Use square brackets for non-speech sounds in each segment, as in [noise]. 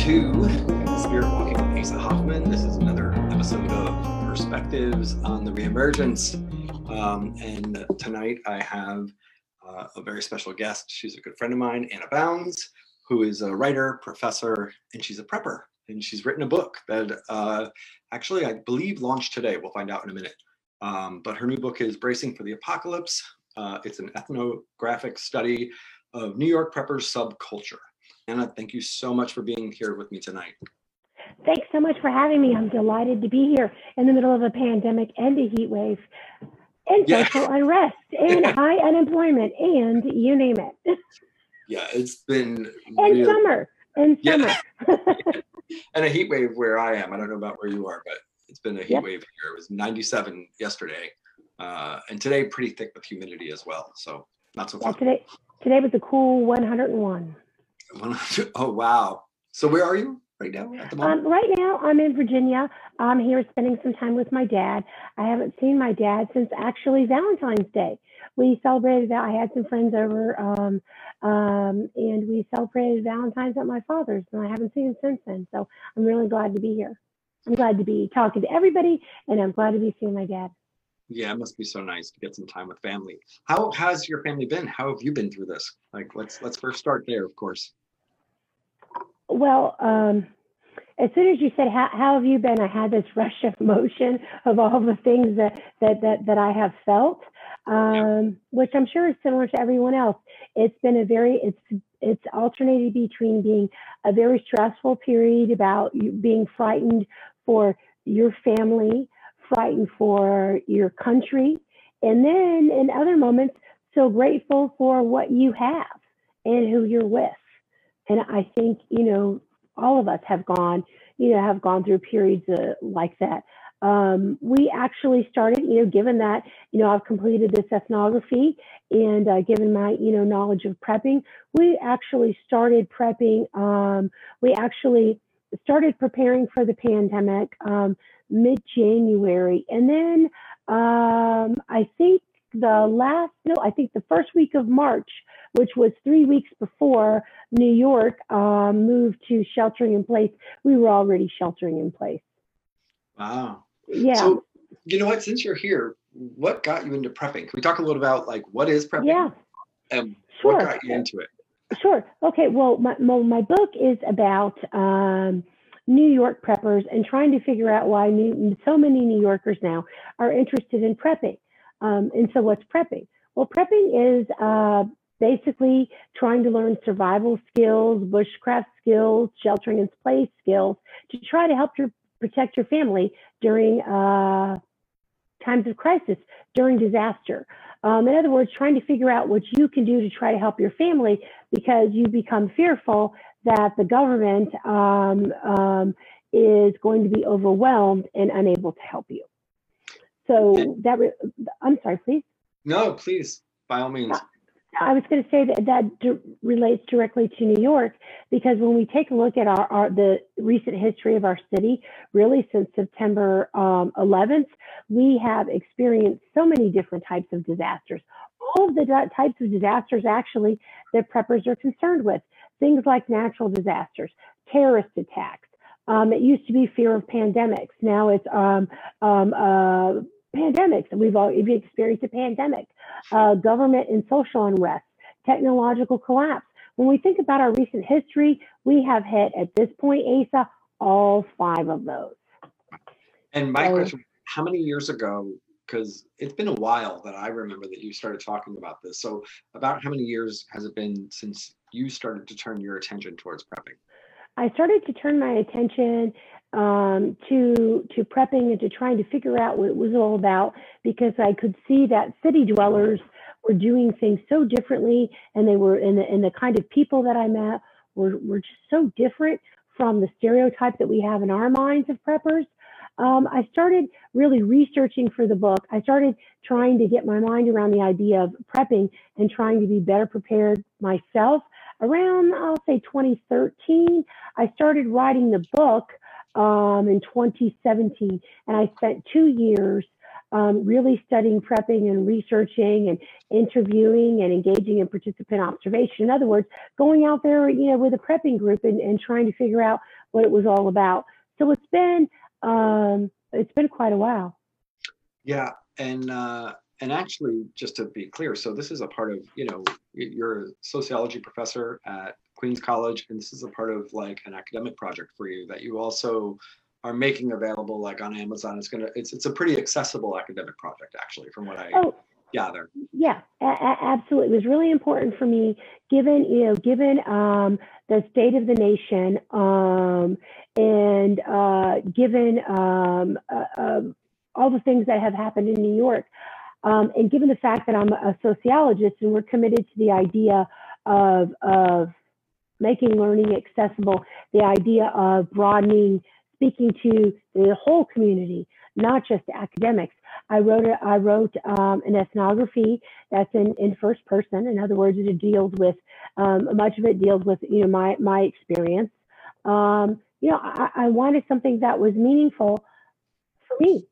to Spirit Walking with Asa Hoffman. This is another episode of Perspectives on the Reemergence. Um, and tonight I have uh, a very special guest. She's a good friend of mine, Anna Bounds, who is a writer, professor, and she's a prepper. And she's written a book that uh, actually I believe launched today. We'll find out in a minute. Um, but her new book is Bracing for the Apocalypse. Uh, it's an ethnographic study of New York preppers subculture. Anna, thank you so much for being here with me tonight. Thanks so much for having me. I'm delighted to be here in the middle of a pandemic and a heat wave and Yeah. social unrest and [laughs] high unemployment and you name it. Yeah, it's been And real- summer. And Yeah. [laughs] and a heat wave where I am. I don't know about where you are, but it's been a heat Yep. wave here. It was 97 yesterday, uh, and today pretty thick with humidity as well. So not so Yeah, fun. today today was a cool 101. [laughs] oh wow! So where are you right now at the moment? Um, right now, I'm in Virginia. I'm here spending some time with my dad. I haven't seen my dad since actually Valentine's Day. We celebrated that. I had some friends over, um, um, and we celebrated Valentine's at my father's, and I haven't seen him since then. So I'm really glad to be here. I'm glad to be talking to everybody, and I'm glad to be seeing my dad. yeah, it must be so nice to get some time with family. How has your family been? How have you been through this? Like, let's let's first start there, of course. Well, um, as soon as you said, how, how have you been? I had this [laughs] rush of emotion of all the things that, that, that, that I have felt, um, which I'm sure is similar to everyone else. It's been a very, it's, it's alternated between being a very stressful period about being frightened for your family, frightened for your country, and then in other moments, so grateful for what you have and who you're with. And I think, you know, all of us have gone, you know, have gone through periods uh, like that. Um, we actually started, you know, given that, you know, I've completed this ethnography and uh, given my, you know, knowledge of prepping, we actually started prepping. Um, we actually started preparing for the pandemic um, mid January. And then um, I think the last, no, I think the first week of March, which was three weeks before New York um, moved to sheltering in place, we were already sheltering in place. Wow. Yeah. So you know what? Since you're here, what got you into prepping? Can we talk a little about like what is prepping? yeah. And Sure. what got you into it? Sure. Okay. Well, my, my, my book is about um, New York preppers and trying to figure out why new, so many New Yorkers now are interested in prepping. Um, and so, what's prepping? Well, prepping is uh, basically trying to learn survival skills, bushcraft skills, sheltering in place skills to try to help your protect your family during uh, times of crisis, during disaster. Um, in other words, trying to figure out what you can do to try to help your family because you become fearful that the government um, um, is going to be overwhelmed and unable to help you. So that, re- I'm sorry, please. No, please, by all means. I was going to say that that d- relates directly to New York because when we take a look at our, our the recent history of our city, really since September um, 11th, we have experienced so many different types of disasters. All of the types of disasters actually that preppers are concerned with, things like natural disasters, terrorist attacks. Um, it used to be fear of pandemics. Now it's um, um, uh, pandemics. And we've all experienced a pandemic uh, government and social unrest, technological collapse. When we think about our recent history, we have hit at this point, Asa, all five of those. And my So- question, how many years ago, because it's been a while that I remember that you started talking about this. So about how many years has it been since you started to turn your attention towards prepping? I started to turn my attention um, to to prepping and to trying to figure out what it was all about because I could see that city dwellers were doing things so differently, and they were in the, and the kind of people that I met were were just so different from the stereotype that we have in our minds of preppers. Um, I started really researching for the book. I started trying to get my mind around the idea of prepping and trying to be better prepared myself around, I'll say 2013, I started writing the book um, in 2017, and I spent two years um, really studying prepping and researching and interviewing and engaging in participant observation. In other words, going out there, you know, with a prepping group and, and trying to figure out what it was all about. So it's been um, it's been quite a while. Yeah, and uh, and actually, just to be clear, so this is a part of you know you're a sociology professor at Queens College, and this is a part of like an academic project for you that you also are making available like on Amazon. It's gonna it's it's a pretty accessible academic project actually, from what I Oh, gather. yeah, a- a- absolutely. It was really important for me, given you know, given um, the state of the nation, um, and uh, given um, uh, uh, all the things that have happened in New York, um, and given the fact that I'm a sociologist and we're committed to the idea of of making learning accessible, the idea of broadening, speaking to the whole community, not just academics. I wrote a, I wrote um, an ethnography that's in, in first person. In other words, it deals with um, much of it deals with you know my my experience. Um, you know, I, I wanted something that was meaningful for me.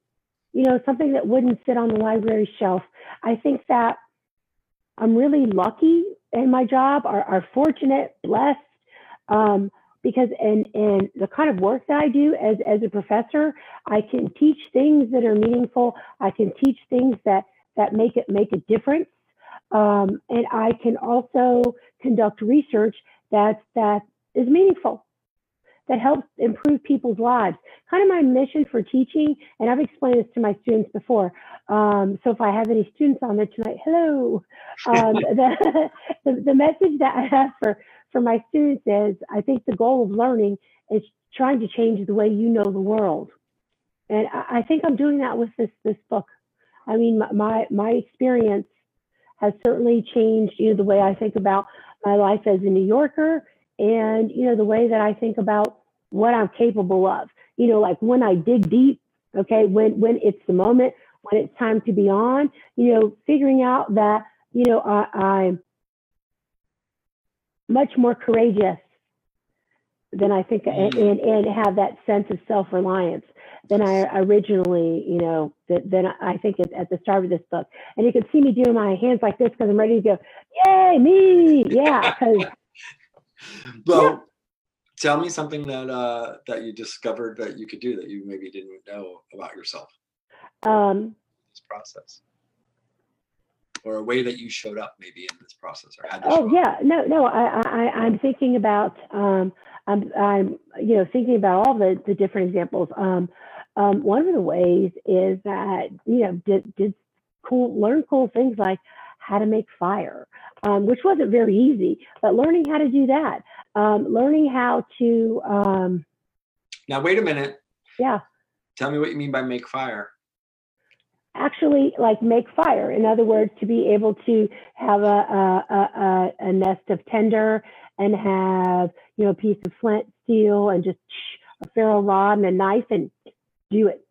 You know, something that wouldn't sit on the library shelf. I think that I'm really lucky in my job, are, are fortunate, blessed, um, because and and the kind of work that I do as as a professor, I can teach things that are meaningful. I can teach things that that make it make a difference, um, and I can also conduct research that that is meaningful, that helps improve people's lives. Kind of my mission for teaching, and I've explained this to my students before. Um, so if I have any students on there tonight, hello. Um, [laughs] the, the the message that I have for for my students is I think the goal of learning is trying to change the way you know the world. And I, I think I'm doing that with this this book. I mean, my, my, my experience has certainly changed, you know, the way I think about my life as a New Yorker and, you know, the way that I think about what I'm capable of. You know, like when I dig deep, okay, when when it's the moment, when it's time to be on, you know, figuring out that, you know, I, I'm much more courageous than I think, and, mm. and, and have that sense of self reliance than I originally, you know, that than I think at, at the start of this book. And you can see me doing my hands like this because I'm ready to go, yay, me, yeah. Because [laughs] Well, Yeah. Tell me something that uh, that you discovered that you could do that you maybe didn't know about yourself. um, This process, or a way that you showed up maybe in this process, or had to. Oh up. yeah, no, no. I, I, I- I'm thinking about, um, I'm, I'm, you know, thinking about all the, the different examples. Um, um, one of the ways is that you know did did cool learn cool things like how to make fire, um, which wasn't very easy, but learning how to do that, um, learning how to, um, Now wait a minute. yeah, Tell me what you mean by make fire. actually like make fire. In other words, to be able to have a, a, a, a- nest of tinder and have, you know, a piece of flint steel and just a ferro rod and a knife and do it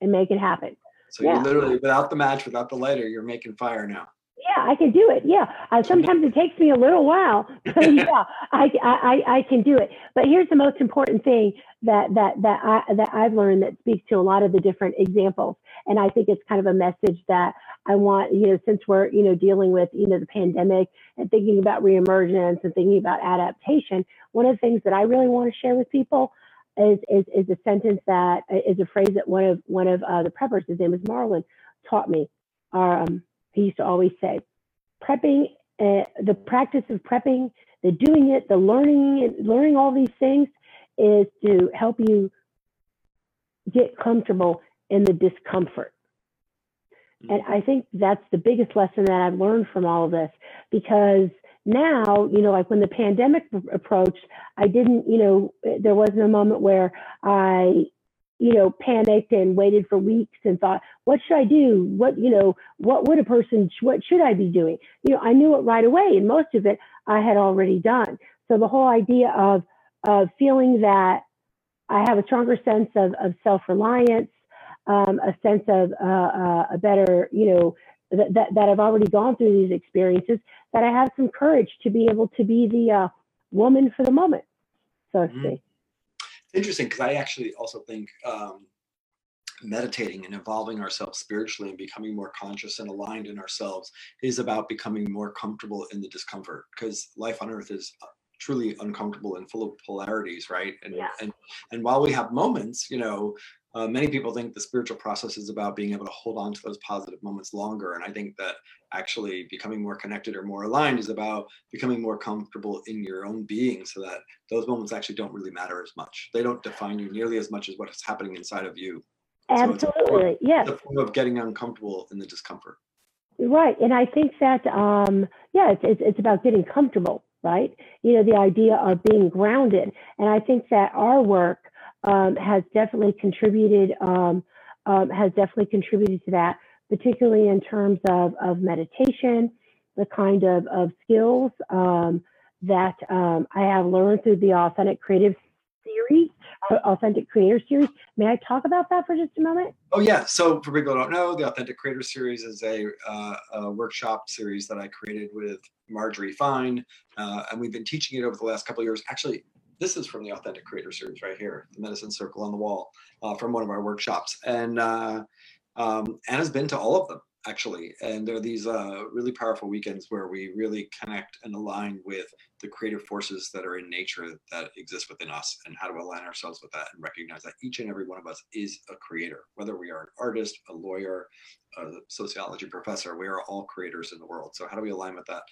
and make it happen. So Yeah. you literally, without the match, without the lighter, you're making fire now. Yeah, I can do it. Yeah, uh, sometimes it takes me a little while, [laughs] but yeah, I, I, I can do it. But here's the most important thing that that that I that I've learned that speaks to a lot of the different examples, and I think it's kind of a message that I want. You know, since we're you know dealing with you know the pandemic and thinking about reemergence and thinking about adaptation, one of the things that I really want to share with people is is is a sentence that is a phrase that one of one of uh, the preppers, his name is Marlon, taught me. Um, he used to always say, prepping, uh, the practice of prepping, the doing it, the learning, learning all these things is to help you get comfortable in the discomfort. And I think that's the biggest lesson that I've learned from all of this because now, you know, like when the pandemic approached, I didn't, you know, there wasn't a moment where I, you know, panicked and waited for weeks and thought, what should I do? What, you know, what would a person, what should I be doing? You know, I knew it right away, and most of it I had already done. So the whole idea of, of feeling that I have a stronger sense of, of self reliance, um, a sense of uh, uh, a better, you know, that, that, that I've already gone through these experiences, that I have some courage to be able to be the uh, woman for the moment, so to Mhm. speak. Interesting because I actually also think um, meditating and evolving ourselves spiritually and becoming more conscious and aligned in ourselves is about becoming more comfortable in the discomfort because life on earth is uh, truly uncomfortable and full of polarities right and Yeah. and and while we have moments you know uh, many people think the spiritual process is about being able to hold on to those positive moments longer and i think that actually becoming more connected or more aligned is about becoming more comfortable in your own being so that those moments actually don't really matter as much they don't define you nearly as much as what is happening inside of you So it's a form- Absolutely. Yes. the form of getting uncomfortable in the discomfort. Right. And I think that, um, yeah, it's, it's, it's about getting comfortable, right? You know, the idea of being grounded. And I think that our work um, has definitely contributed, um, um, has definitely contributed to that, particularly in terms of, of meditation, the kind of, of skills um, that um, I have learned through the Authentic Creative Series, uh, Authentic Creator Series. May I talk about that for just a moment? Oh yeah. So for people who don't know, the Authentic Creator Series is a, uh, a workshop series that I created with Marjorie Fine, uh, and we've been teaching it over the last couple of years. Actually, this is from the Authentic Creator Series right here, the Medicine Circle on the wall, uh, from one of our workshops. And uh, um, Anna's been to all of them actually, and there are these uh, really powerful weekends where we really connect and align with the creative forces that are in nature that exist within us and how to align ourselves with that and recognize that each and every one of us is a creator whether we are an artist a lawyer a sociology professor we are all creators in the world. So how do we align with that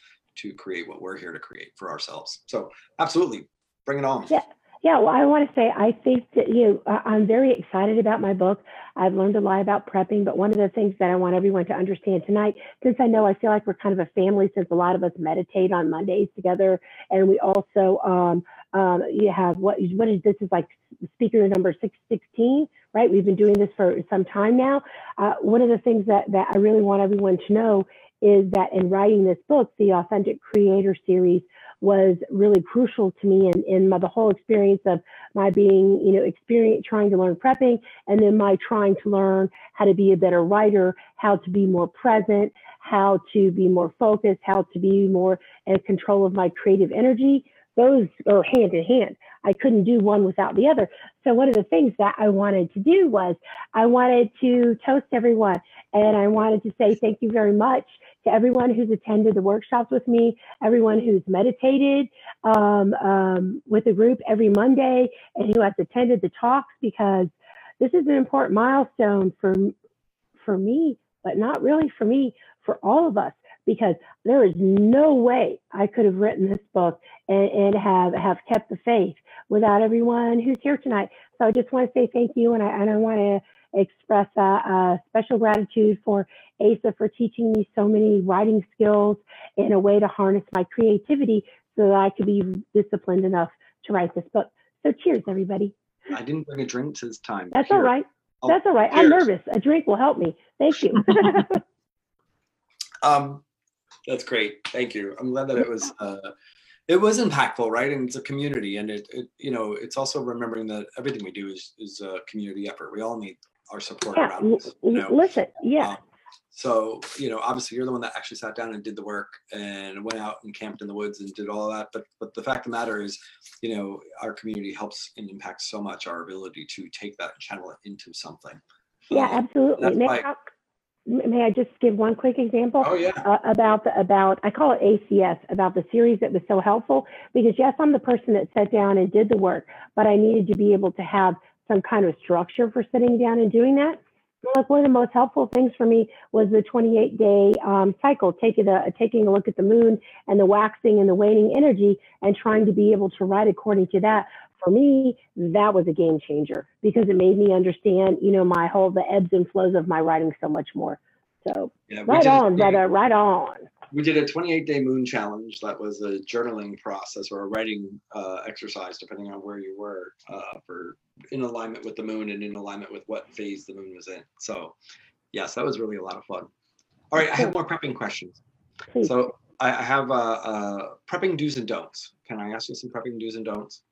to create what we're here to create for ourselves? So absolutely bring it on Yeah. Yeah, well, I want to say I think that you know I'm very excited about my book. I've learned a lot about prepping, but one of the things that I want everyone to understand tonight, since I know I feel like we're kind of a family, since a lot of us meditate on Mondays together, and we also um, um, you have what what is this is like speaker number six sixteen, right? We've been doing this for some time now. Uh, one of the things that that I really want everyone to know is that in writing this book, the Authentic Creator Series was really crucial to me in, in my, the whole experience of my being, you know, experience trying to learn prepping and then my trying to learn how to be a better writer, how to be more present, how to be more focused, how to be more in control of my creative energy. Those are hand in hand. I couldn't do one without the other. So one of the things that I wanted to do was I wanted to toast everyone and I wanted to say thank you very much to everyone who's attended the workshops with me, everyone who's meditated um, um, with the group every Monday, and who has attended the talks because this is an important milestone for for me, but not really for me, for all of us. Because there is no way I could have written this book and, and have have kept the faith without everyone who's here tonight. So I just want to say thank you, and I and I want to express a, uh, special gratitude for Asa for teaching me so many writing skills in a way to harness my creativity so that I could be disciplined enough to write this book. So cheers, everybody. i didn't bring a drink this time That's all Here. right. Oh, That's all right. I'm nervous. A drink will help me. Thank you. [laughs] [laughs] Um, that's great. Thank you. I'm glad that it was uh, it was impactful, right? And it's a community, and it, it you know it's also remembering that everything we do is is a community effort. We all need our support yeah. around us. You know? Listen. Yeah. Um, so you know, obviously, you're the one that actually sat down and did the work and went out and camped in the woods and did all that. But but the fact of the matter is, you know, our community helps and impacts so much our ability to take that and channel it into something. Yeah. Um, Absolutely. why- may I just give one quick example? oh yeah. uh, about the about I call it ACS about the series that was so helpful because yes, I'm the person that sat down and did the work, but I needed to be able to have some kind of structure for sitting down and doing that. Like one of the most helpful things for me was the 28 day um, cycle, taking a taking a look at the moon and the waxing and the waning energy, and trying to be able to write according to that. For me, that was a game changer because it made me understand, you know, my whole the ebbs and flows of my writing so much more. So Yeah, right did a- on, brother, right on. we did a 28 day moon challenge that was a journaling process or a writing uh, exercise depending on where you were uh, for in alignment with the moon and in alignment with what phase the moon was in so yes that was really a lot of fun all right i have more prepping questions Please. so i, I have uh, uh, prepping do's and don'ts can i ask you some prepping do's and don'ts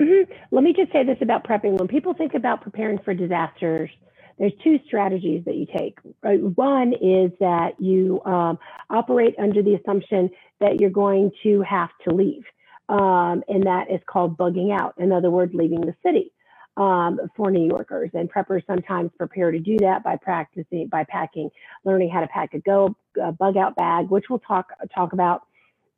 Mhm. Let me just say this about prepping. When people think about preparing for disasters, there's two strategies that you take. Right? One is that you um, operate under the assumption that you're going to have to leave, um, and that is called bugging out. In other words, leaving the city. um, for New Yorkers. And preppers sometimes prepare to do that by practicing, by packing, learning how to pack a go a bug out bag, which we'll talk talk about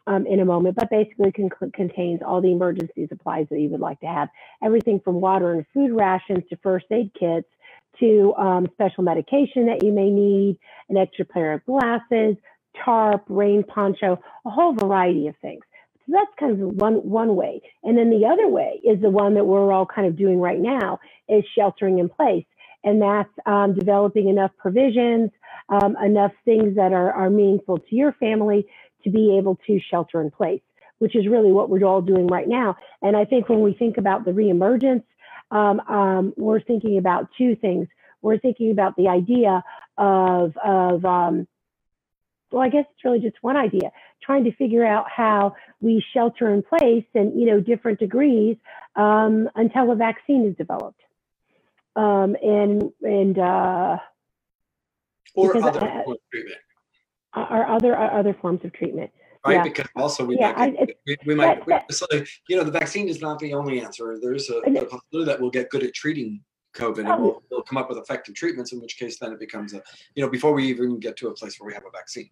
um, in a moment. But basically, con- contains all the emergency supplies that you would like to have, everything from water and food rations to first aid kits to um, special medication that you may need, an extra pair of glasses, tarp, rain poncho, a whole variety of things. So that's kind of one one way. And then the other way is the one that we're all kind of doing right now is sheltering in place. And that's um, developing enough provisions, um, enough things that are, are meaningful to your family to be able to shelter in place, which is really what we're all doing right now. And I think when we think about the reemergence, um, um, we're thinking about two things. We're thinking about the idea of, of um, well, I guess it's really just one idea, trying to figure out how we shelter in place and, you know, different degrees um, until a vaccine is developed. Um, and, and, uh, Or other I- treatment, or other, or other forms of treatment. right? yeah. Because also we Yeah, might, I- we, we might, that- that- so, you know, the vaccine is not the only answer. There's a, the possibility that we'll get good at treating COVID and Oh. we'll, we'll come up with effective treatments, in which case then it becomes a, you know, before we even get to a place where we have a vaccine.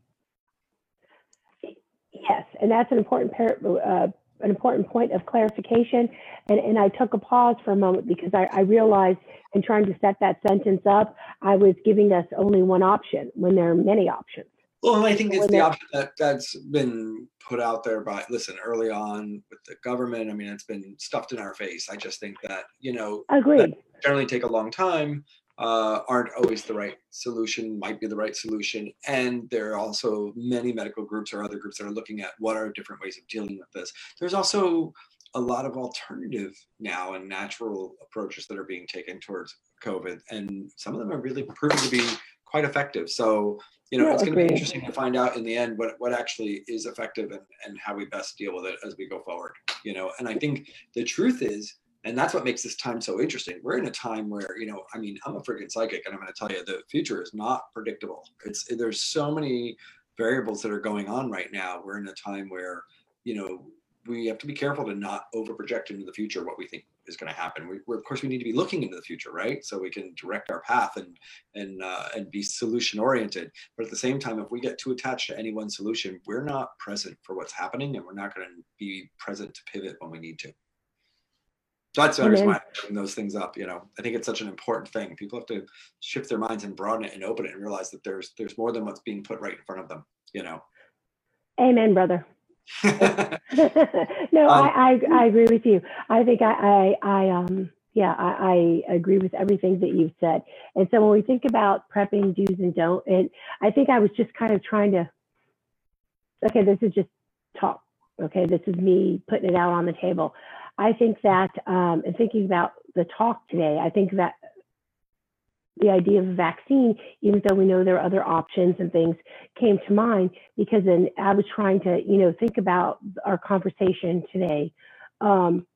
Yes, and that's an important par- uh, an important point of clarification. And, and I took a pause for a moment because I, I realized in trying to set that sentence up, I was giving us only one option when there are many options. Well, and I think it's the option that that's been put out there by listen early on with the government. I mean, it's been stuffed in our face. I just think that you know Agreed. generally take a long time, uh, aren't always the right solution. Might be the right solution, and there are also many medical groups or other groups that are looking at what are different ways of dealing with this. There's also a lot of alternative now and natural approaches that are being taken towards COVID, and some of them are really proven to be quite effective. So you know, Yeah, it's going to be interesting to find out in the end what what actually is effective and, and how we best deal with it as we go forward. You know, and I think the truth is, and that's what makes this time so interesting. We're in a time where, you know, I mean, I'm a freaking psychic, and I'm going to tell you the future is not predictable. It's there's so many variables that are going on right now. We're in a time where, you know, we have to be careful to not over project into the future what we think is going to happen. We, we're, of course, we need to be looking into the future, right? So we can direct our path and and uh, and be solution oriented. But at the same time, if we get too attached to any one solution, we're not present for what's happening, and we're not going to be present to pivot when we need to. So that's why Amen. I bring those things up. You know, I think it's such an important thing. People have to shift their minds and broaden it and open it and realize that there's there's more than what's being put right in front of them. You know. Amen, brother. [laughs] no, Um, I, I I agree with you. I think I I, I um yeah I, I agree with everything that you've said. And so when we think about prepping do's and don't, and I think I was just kind of trying to. Okay, this is just talk. Okay, this is me putting it out on the table. I think that um, and thinking about the talk today, I think that the idea of a vaccine, even though we know there are other options and things, came to mind because then I was trying to, you know, think about our conversation today, um,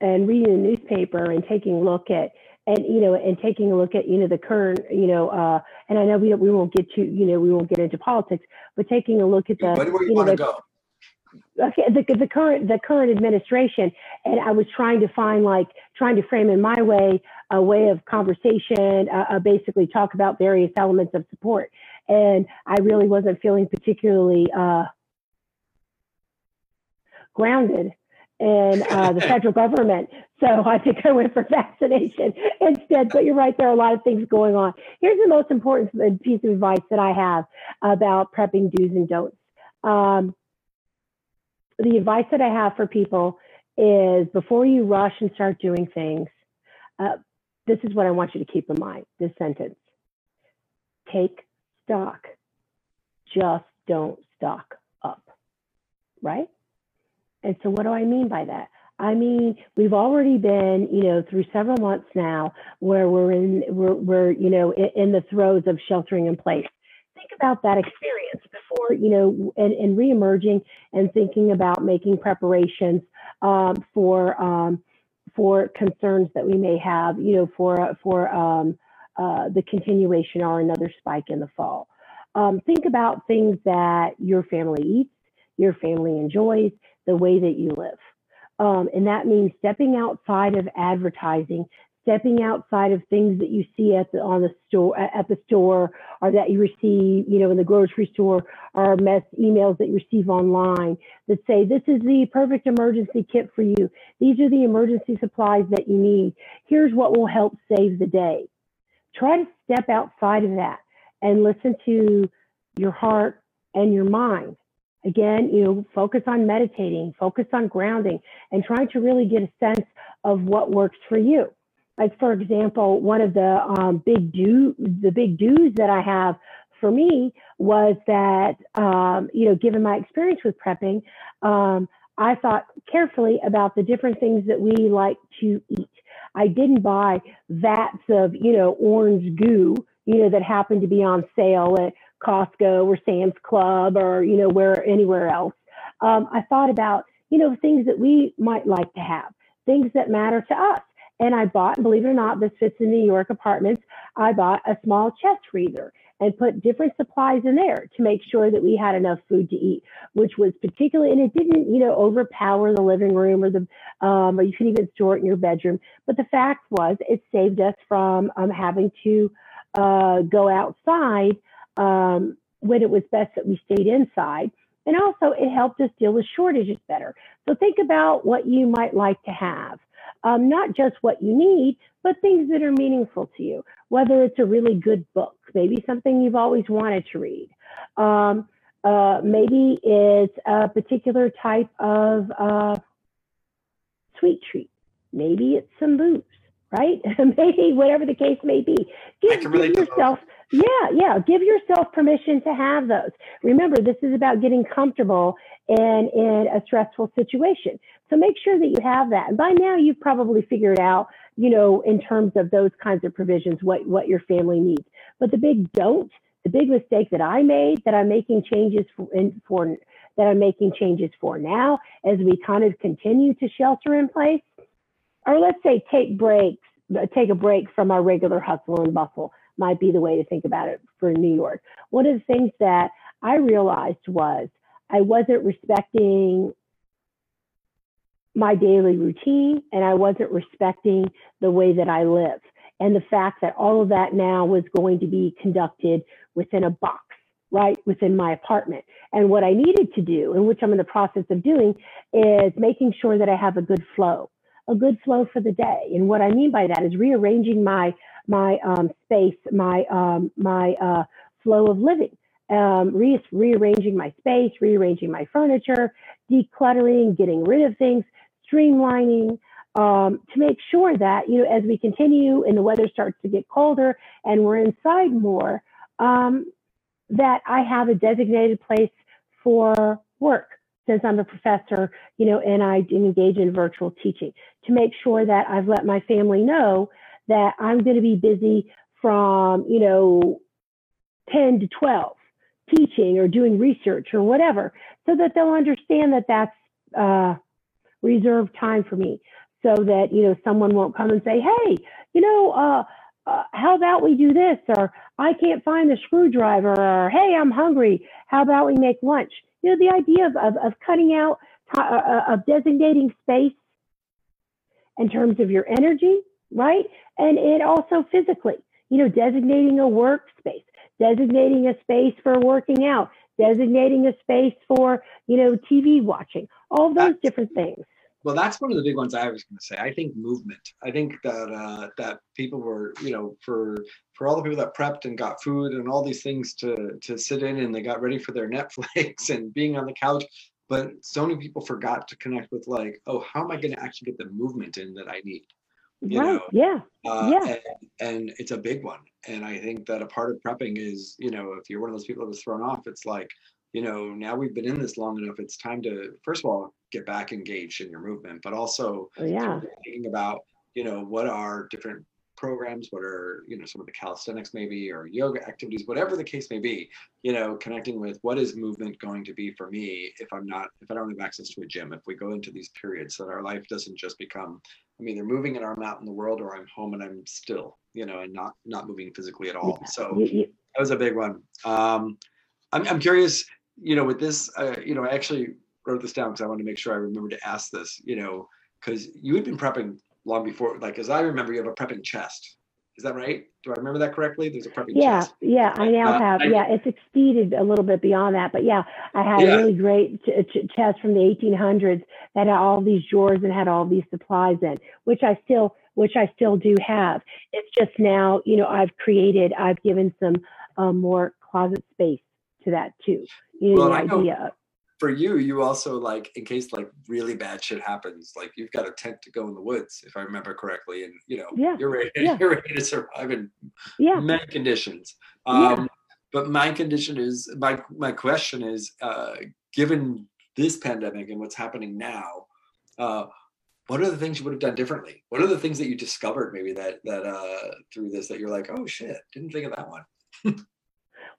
and reading the newspaper and taking a look at, and you know, and taking a look at, you know, the current, you know, uh, and I know we we won't get to, you know, we won't get into politics, but taking a look at the, Where do you you know, want to go? Okay, the, the current the current administration and i was trying to find like trying to frame in my way a way of conversation uh, uh, basically talk about various elements of support. And i really wasn't feeling particularly uh, grounded in uh, the [laughs] federal government. So i think i went for [laughs] vaccination instead. But you're right there are a lot of things going on. Here's the most important piece of advice that i have about prepping do's and don'ts. Um, the advice that I have for people is before you rush and start doing things, uh, this is what I want you to keep in mind this sentence take stock, just don't stock up, right? And so, what do I mean by that? I mean, we've already been, you know, through several months now where we're in, we're, we're you know, in, in the throes of sheltering in place. Think about that experience before, you know, and, and reemerging and thinking about making preparations um, for um, for concerns that we may have, you know, for for um, uh, the continuation or another spike in the fall. Um, think about things that your family eats, your family enjoys, the way that you live. Um, and that means stepping outside of advertising, stepping outside of things that you see at the on the store at the store or that you receive you know in the grocery store or mess emails that you receive online that say this is the perfect emergency kit for you. These are the emergency supplies that you need. Here's what will help save the day. Try to step outside of that and listen to your heart and your mind. Again you know focus on meditating focus on grounding and trying to really get a sense of what works for you like for example, one of the um, big do the big do's that I have for me was that um, you know, given my experience with prepping, um, I thought carefully about the different things that we like to eat. I didn't buy vats of you know orange goo, you know, that happened to be on sale at Costco or Sam's Club or you know where anywhere else. Um, I thought about you know things that we might like to have, things that matter to us. And I bought, believe it or not, this fits in New York apartments. I bought a small chest freezer and put different supplies in there to make sure that we had enough food to eat, which was particularly, and it didn't, you know, overpower the living room or the, um, or you can even store it in your bedroom. But the fact was, it saved us from um, having to uh, go outside um, when it was best that we stayed inside. And also, it helped us deal with shortages better. So think about what you might like to have um, not just what you need, but things that are meaningful to you, whether it's a really good book, maybe something you've always wanted to read. Um, uh, maybe it's a particular type of uh, sweet treat. Maybe it's some booze, right? [laughs] maybe whatever the case may be. Give, give yourself, yeah, yeah, give yourself permission to have those. Remember, this is about getting comfortable in, in a stressful situation. So make sure that you have that. And by now you've probably figured out, you know, in terms of those kinds of provisions, what, what your family needs. But the big don't, the big mistake that I made that I'm making changes for, in, for that I'm making changes for now as we kind of continue to shelter in place, or let's say take breaks, take a break from our regular hustle and bustle might be the way to think about it for New York. One of the things that I realized was I wasn't respecting my daily routine and I wasn't respecting the way that I live. And the fact that all of that now was going to be conducted within a box, right, within my apartment. And what I needed to do, and which I'm in the process of doing, is making sure that I have a good flow, a good flow for the day. And what I mean by that is rearranging my my um, space, my um, my uh, flow of living um, re- rearranging my space, rearranging my furniture, decluttering, getting rid of things, streamlining um, to make sure that, you know, as we continue and the weather starts to get colder and we're inside more, um, that I have a designated place for work since I'm a professor, you know, and I engage in virtual teaching to make sure that I've let my family know that I'm going to be busy from, you know, 10 to 12 teaching or doing research or whatever, so that they'll understand that that's uh, reserved time for me, so that you know someone won't come and say, "Hey, you know, uh, uh, how about we do this?" or "I can't find the screwdriver," or "Hey, I'm hungry. How about we make lunch?" You know, the idea of of, of cutting out uh, uh, of designating space in terms of your energy, right, and it also physically. You know, designating a workspace designating a space for working out, designating a space for, you know, TV watching, all those that's, different things. Well, that's one of the big ones I was going to say. I think movement. I think that uh, that people were, you know, for for all the people that prepped and got food and all these things to to sit in and they got ready for their [laughs] Netflix and being on the couch. But so many people forgot to connect with like, oh, how am I going to actually get the movement in that I need? You right. Know? Yeah. Uh, yeah. And, and, it's a big one. And I think that a part of prepping is, you know, if you're one of those people that was thrown off, it's like, you know, now we've been in this long enough. It's time to, first of all, get back engaged in your movement, but also oh, yeah. thinking about, you know, what are different programs, what are, you know, some of the calisthenics maybe, or yoga activities, whatever the case may be, you know, connecting with what is movement going to be for me if I'm not, if I don't have access to a gym, if we go into these periods that our life doesn't just become, I'm either moving and I'm out in the world or I'm home and I'm still, you know, and not, not moving physically at all. Yeah. So that was a big one. Um, I'm, I'm curious, you know, with this, uh, you know, I actually wrote this down because I wanted to make sure I remember to ask this, you know, because you had been prepping long before, like, as I remember, you have a prepping chest. Is that right? Do I remember that correctly? There's a prepping Yeah, chest. yeah, yeah. I now Uh, have, I- yeah, it's exceeded a little bit beyond that, but yeah, I had Yeah. a really great ch- ch- chest from the 1800s that had all these drawers and had all these supplies in, which I still, which I still do have. It's just now, you know, I've created, I've given some um, more closet space to that too. Know, Well, the idea. For you, you also like, in case like really bad shit happens, like you've got a tent to go in the woods, if I remember correctly, and you know, Yeah, you're ready, yeah. you're ready to survive in Yeah, many conditions. Yeah. Um, But my condition is my my question is, uh, given this pandemic and what's happening now, uh, what are the things you would have done differently? What are the things that you discovered maybe that that uh, through this that you're like, oh shit, didn't think of that one. [laughs]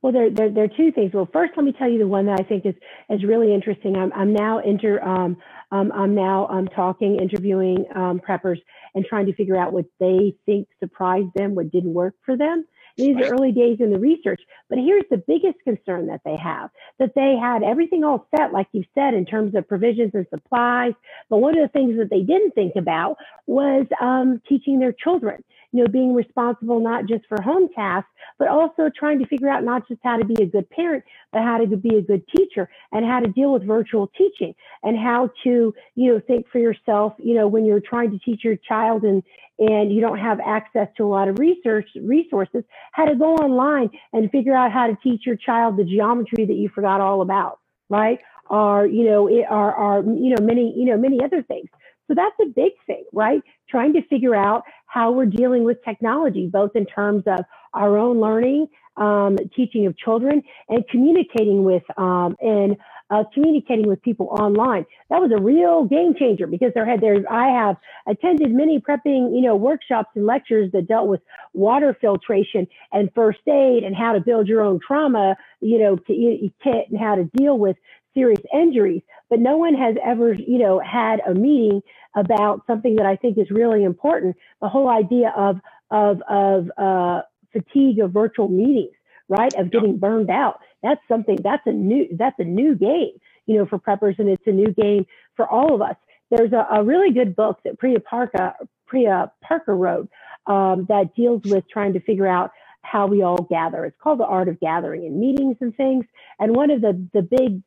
Well, there, there, there are two things. Well, first, let me tell you the one that I think is, is really interesting. I'm, I'm now inter, um, um, I'm now um, talking, interviewing um, preppers and trying to figure out what they think surprised them, what didn't work for them. These are early days in the research, but here's the biggest concern that they have that they had everything all set, like you said, in terms of provisions and supplies. But one of the things that they didn't think about was um, teaching their children, you know, being responsible not just for home tasks, but also trying to figure out not just how to be a good parent, but how to be a good teacher and how to deal with virtual teaching and how to, you know, think for yourself, you know, when you're trying to teach your child and and you don't have access to a lot of research resources, how to go online and figure out how to teach your child the geometry that you forgot all about, right? Or, you know, it, or, or, you know, many, you know, many other things. So that's a big thing, right? Trying to figure out how we're dealing with technology, both in terms of our own learning, um, teaching of children, and communicating with um, and uh, communicating with people online. That was a real game changer because there had there I have attended many prepping you know workshops and lectures that dealt with water filtration and first aid and how to build your own trauma you know to, kit and how to deal with serious injuries. But no one has ever you know had a meeting about something that I think is really important: the whole idea of of of uh, fatigue of virtual meetings, right? Of getting burned out. That's something. That's a new. That's a new game, you know, for preppers, and it's a new game for all of us. There's a, a really good book that Priya Parker Priya Parker wrote um, that deals with trying to figure out how we all gather. It's called The Art of Gathering in Meetings and things. And one of the the big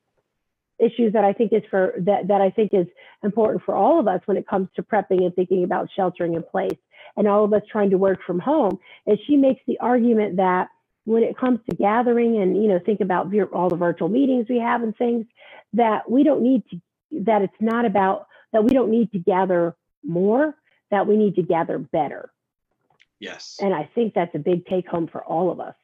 issues that I think is for that that I think is important for all of us when it comes to prepping and thinking about sheltering in place and all of us trying to work from home is she makes the argument that when it comes to gathering and you know think about all the virtual meetings we have and things that we don't need to that it's not about that we don't need to gather more that we need to gather better Yes. and i think that's a big take home for all of us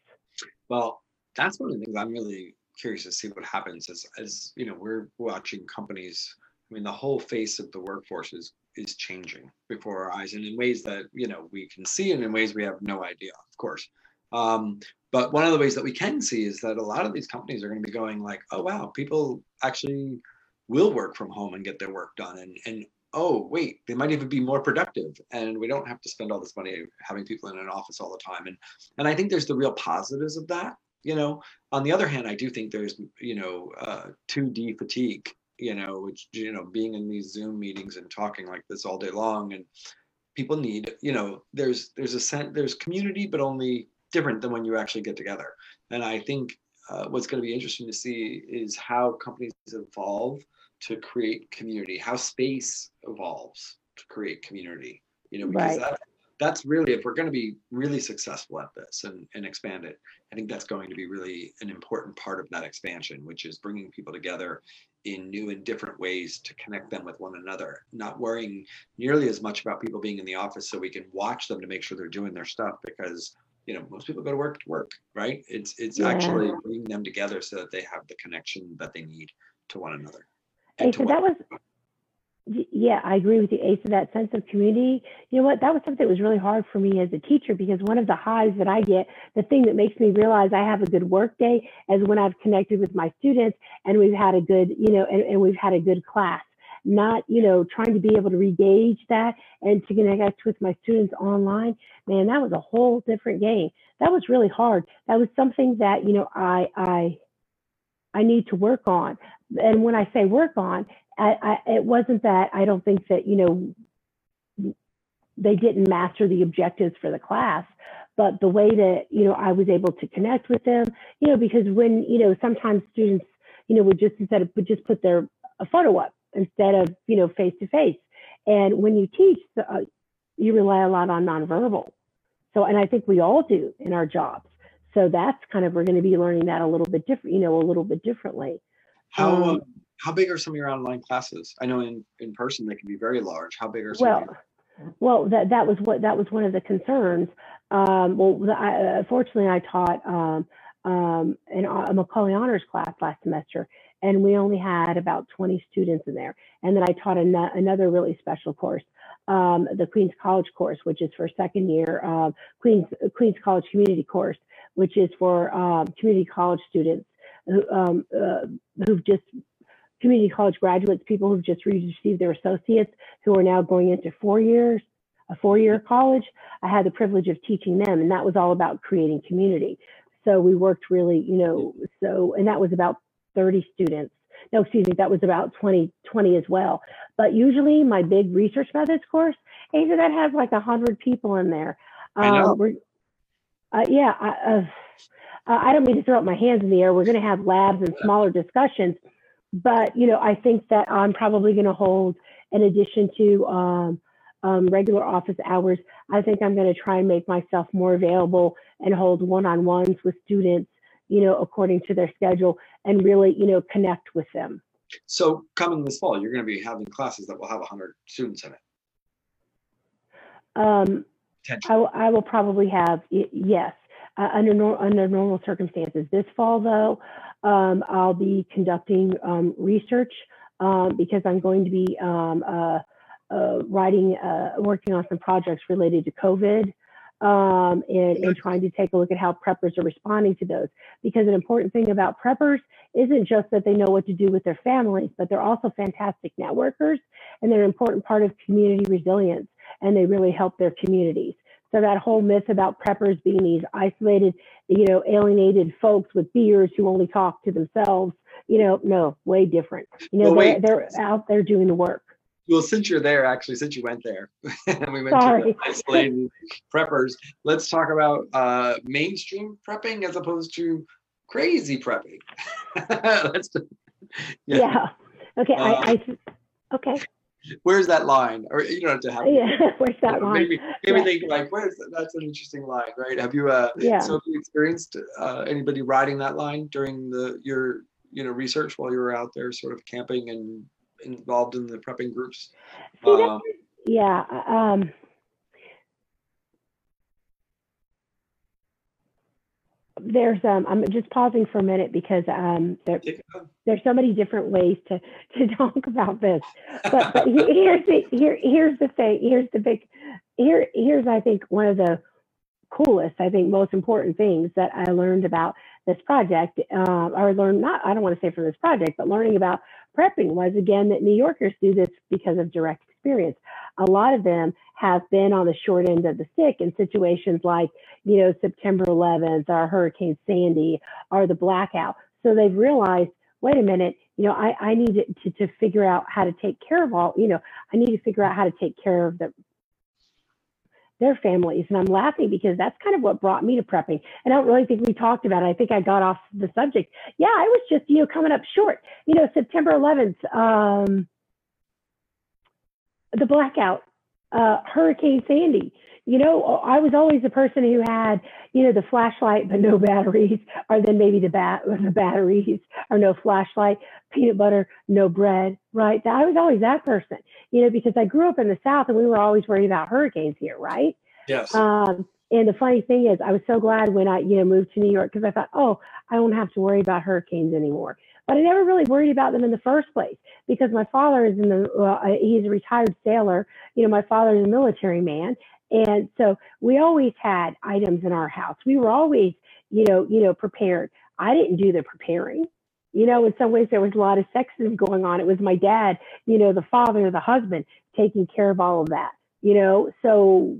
Well, that's one of the things I'm really curious to see what happens as as you know we're watching companies. I mean, the whole face of the workforce is is changing before our eyes, and in ways that you know we can see, and in ways we have no idea, of course. Um, but one of the ways that we can see is that a lot of these companies are going to be going like, oh wow, people actually will work from home and get their work done, and and oh wait, they might even be more productive, and we don't have to spend all this money having people in an office all the time, and and I think there's the real positives of that. You know, on the other hand, I do think there's you know uh, 2D fatigue. You know, which you know, being in these Zoom meetings and talking like this all day long, and people need you know, there's there's a sense there's community, but only different than when you actually get together. And I think uh, what's going to be interesting to see is how companies evolve to create community, how space evolves to create community. You know, because Right. that, that's really if we're going to be really successful at this and, and expand it, I think that's going to be really an important part of that expansion, which is bringing people together in new and different ways to connect them with one another, not worrying nearly as much about people being in the office so we can watch them to make sure they're doing their stuff because you know most people go to work to work right? It's it's Yeah. actually bringing them together so that they have the connection that they need to one another. Hey, to so that was, yeah, I agree with you, Asa. That sense of community. You know what? That was something that was really hard for me as a teacher because one of the highs that I get, the thing that makes me realize I have a good work day, is when I've connected with my students and we've had a good, you know, and, and we've had a good class. Not, you know, trying to be able to regauge that and to connect with my students online. Man, that was a whole different game. That was really hard. That was something that, you know, I, I, I need to work on. And when I say work on, I, I, it wasn't that I don't think that, you know, they didn't master the objectives for the class, but the way that, you know, I was able to connect with them, you know, because when, you know, sometimes students, you know, would just instead of would just put their a photo up instead of, you know, face to face. And when you teach, uh, you rely a lot on nonverbal. So, and I think we all do in our jobs. So that's kind of, we're going to be learning that a little bit different, you know, a little bit differently. How Um, um, how big are some of your online classes? I know in in person they can be very large. How big are some? Well, of your, well, that that was what that was one of the concerns. Um, well, I, uh, fortunately, I taught um, um, an, a Macaulay Honors class last semester, and we only had about 20 students in there. And then I taught an, another really special course, um, the Queens College course, which is for second year, um, Queens Queens College Community course, which is for um, community college students who, um, uh, who've just community college graduates, people who've just received their associates, who are now going into four years, a four-year college. I had the privilege of teaching them, and that was all about creating community. So we worked really, you know, so and that was about 30 students. No, excuse me, that was about 20, 20 as well. But usually my big research methods course, Asa, that has like 100 people in there. I know. Um, uh, yeah, I, uh, uh, I don't mean to throw up my hands in the air. We're going to have labs and smaller discussions, but you know, I think that I'm probably going to hold, in addition to um, um, regular office hours, I think I'm going to try and make myself more available and hold one-on-ones with students, you know, according to their schedule, and really, you know, connect with them. so coming this fall, you're going to be having classes that will have 100 students in it. Um. I, will- I will probably have, yes, uh, under, nor- under normal circumstances. This fall, though, um, I'll be conducting um, research um, because I'm going to be um, uh, uh, writing, uh, working on some projects related to COVID um, and, and trying to take a look at how preppers are responding to those. Because an important thing about preppers isn't just that they know what to do with their families, but they're also fantastic networkers and they're an important part of community resilience and they really help their communities. So that whole myth about preppers being these isolated, you know, alienated folks with beards who only talk to themselves, you know, no, way different. You know, Well, they're, they're out there doing the work. Well, since you're there, actually, since you went there, [laughs] and we went Sorry. to the isolated preppers, let's talk about uh, mainstream prepping as opposed to crazy prepping. [laughs] Yeah. yeah. Okay. Uh, I, I, okay. Where's that line? Or you don't have to have. Yeah. [laughs] Where's that It line? made me, made me Yeah. think like, where's that? That's an interesting line, right? Have you, uh, Yeah. so have you experienced uh, anybody riding that line during the your you know research while you were out there, sort of camping and involved in the prepping groups? See, Um, Yeah. Um, there's um I'm just pausing for a minute because um there, take it on. there's so many different ways to [laughs] to talk about this. But but here's the here here's the thing. Here's the big here here's I think one of the coolest, I think most important things that I learned about this project, uh, or learned not I don't want to say from this project, but learning about prepping was again that New Yorkers do this because of direct experience. A lot of them have been on the short end of the stick in situations like, you know, September 11th or Hurricane Sandy or the blackout. So they've realized, wait a minute, you know, I, I need to, to figure out how to take care of all, you know, I need to figure out how to take care of the, their families. And I'm laughing because that's kind of what brought me to prepping. And I don't really think we talked about it. I think I got off the subject. Yeah, I was just, you know, coming up short. You know, September 11th, um, the blackout, uh, Hurricane Sandy. You know, I was always the person who had, you know, the flashlight but no [laughs] batteries, or then maybe the bat [laughs] the batteries or no flashlight, peanut butter, no bread, right? I was always that person, you know, because I grew up in the South and we were always worried about hurricanes here, right? Yes. Um, and the funny thing is, I was so glad when I, you know, moved to New York because I thought, oh, I won't have to worry about hurricanes anymore. But I never really worried about them in the first place because my father is in the, uh, he's a retired sailor. You know, my father is a military man, and so we always had items in our house. We were always, you know, you know, prepared. I didn't do the preparing. You know, in some ways there was a lot of sexism going on. It was my dad, you know, the father, the husband, taking care of all of that. You know, so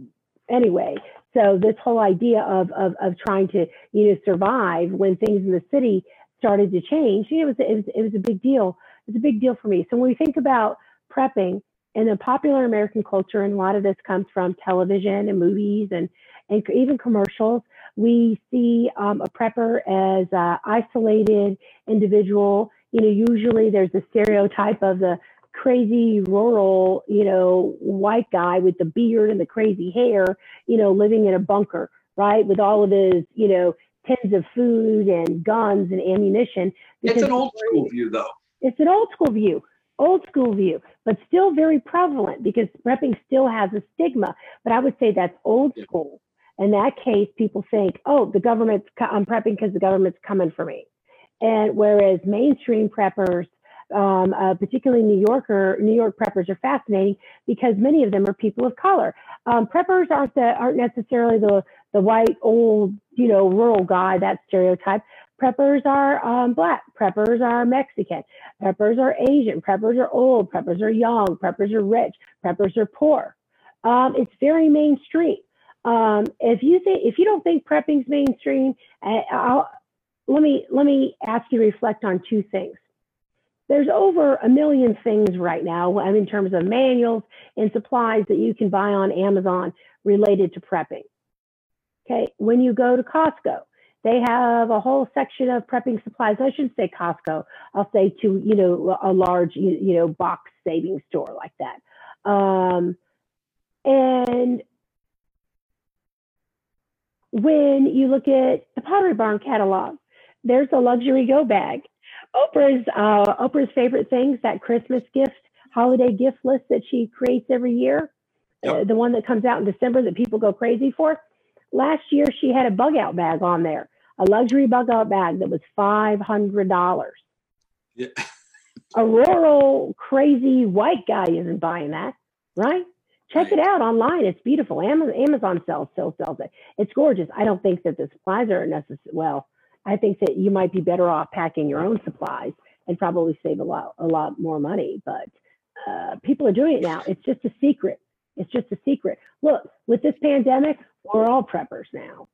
anyway, so this whole idea of of of trying to you know survive when things in the city started to change, you know, it was, it was, it was a big deal. It was a big deal for me. So when we think about prepping in the popular American culture, and a lot of this comes from television and movies and, and even commercials, we see um, a prepper as an isolated individual. You know, usually there's a stereotype of the crazy rural, you know, white guy with the beard and the crazy hair, you know, living in a bunker, right? With all of his, you know, tins of food and guns and ammunition. It's an old school view, though. It's an old school view, old school view, but still very prevalent because prepping still has a stigma. But I would say that's old yeah. school. In that case, people think, oh, the government's, I'm prepping because the government's coming for me. And whereas mainstream preppers, um, uh, particularly New Yorker, New York preppers are fascinating because many of them are people of color. Um, preppers aren't the, aren't necessarily the the white old you know rural guy that stereotype. Preppers are um, black. Preppers are Mexican. Preppers are Asian. Preppers are old. Preppers are young. Preppers are rich. Preppers are poor. Um, it's very mainstream. Um, if you think if you don't think prepping's mainstream, uh, I'll, let me let me ask you to reflect on two things there's over a million things right now in terms of manuals and supplies that you can buy on Amazon related to prepping. Okay, when you go to Costco, they have a whole section of prepping supplies. I shouldn't say Costco. I'll say to you know a large you know box saving store like that. Um, and when you look at the Pottery Barn catalog, there's a luxury go bag Oprah's uh, Oprah's favorite things that Christmas gift, holiday gift list that she creates every year, yep. uh, the one that comes out in December that people go crazy for. Last year she had a bug out bag on there, a luxury bug out bag that was five hundred dollars. Yeah. [laughs] a rural crazy white guy isn't buying that, right? Check right. it out online. It's beautiful. Amazon, Amazon sells still sells it. It's gorgeous. I don't think that the supplies are necessary. Well, I think that you might be better off packing your own supplies and probably save a lot a lot more money. But uh, people are doing it now. It's just a secret. It's just a secret. Look, with this pandemic, we're all preppers now.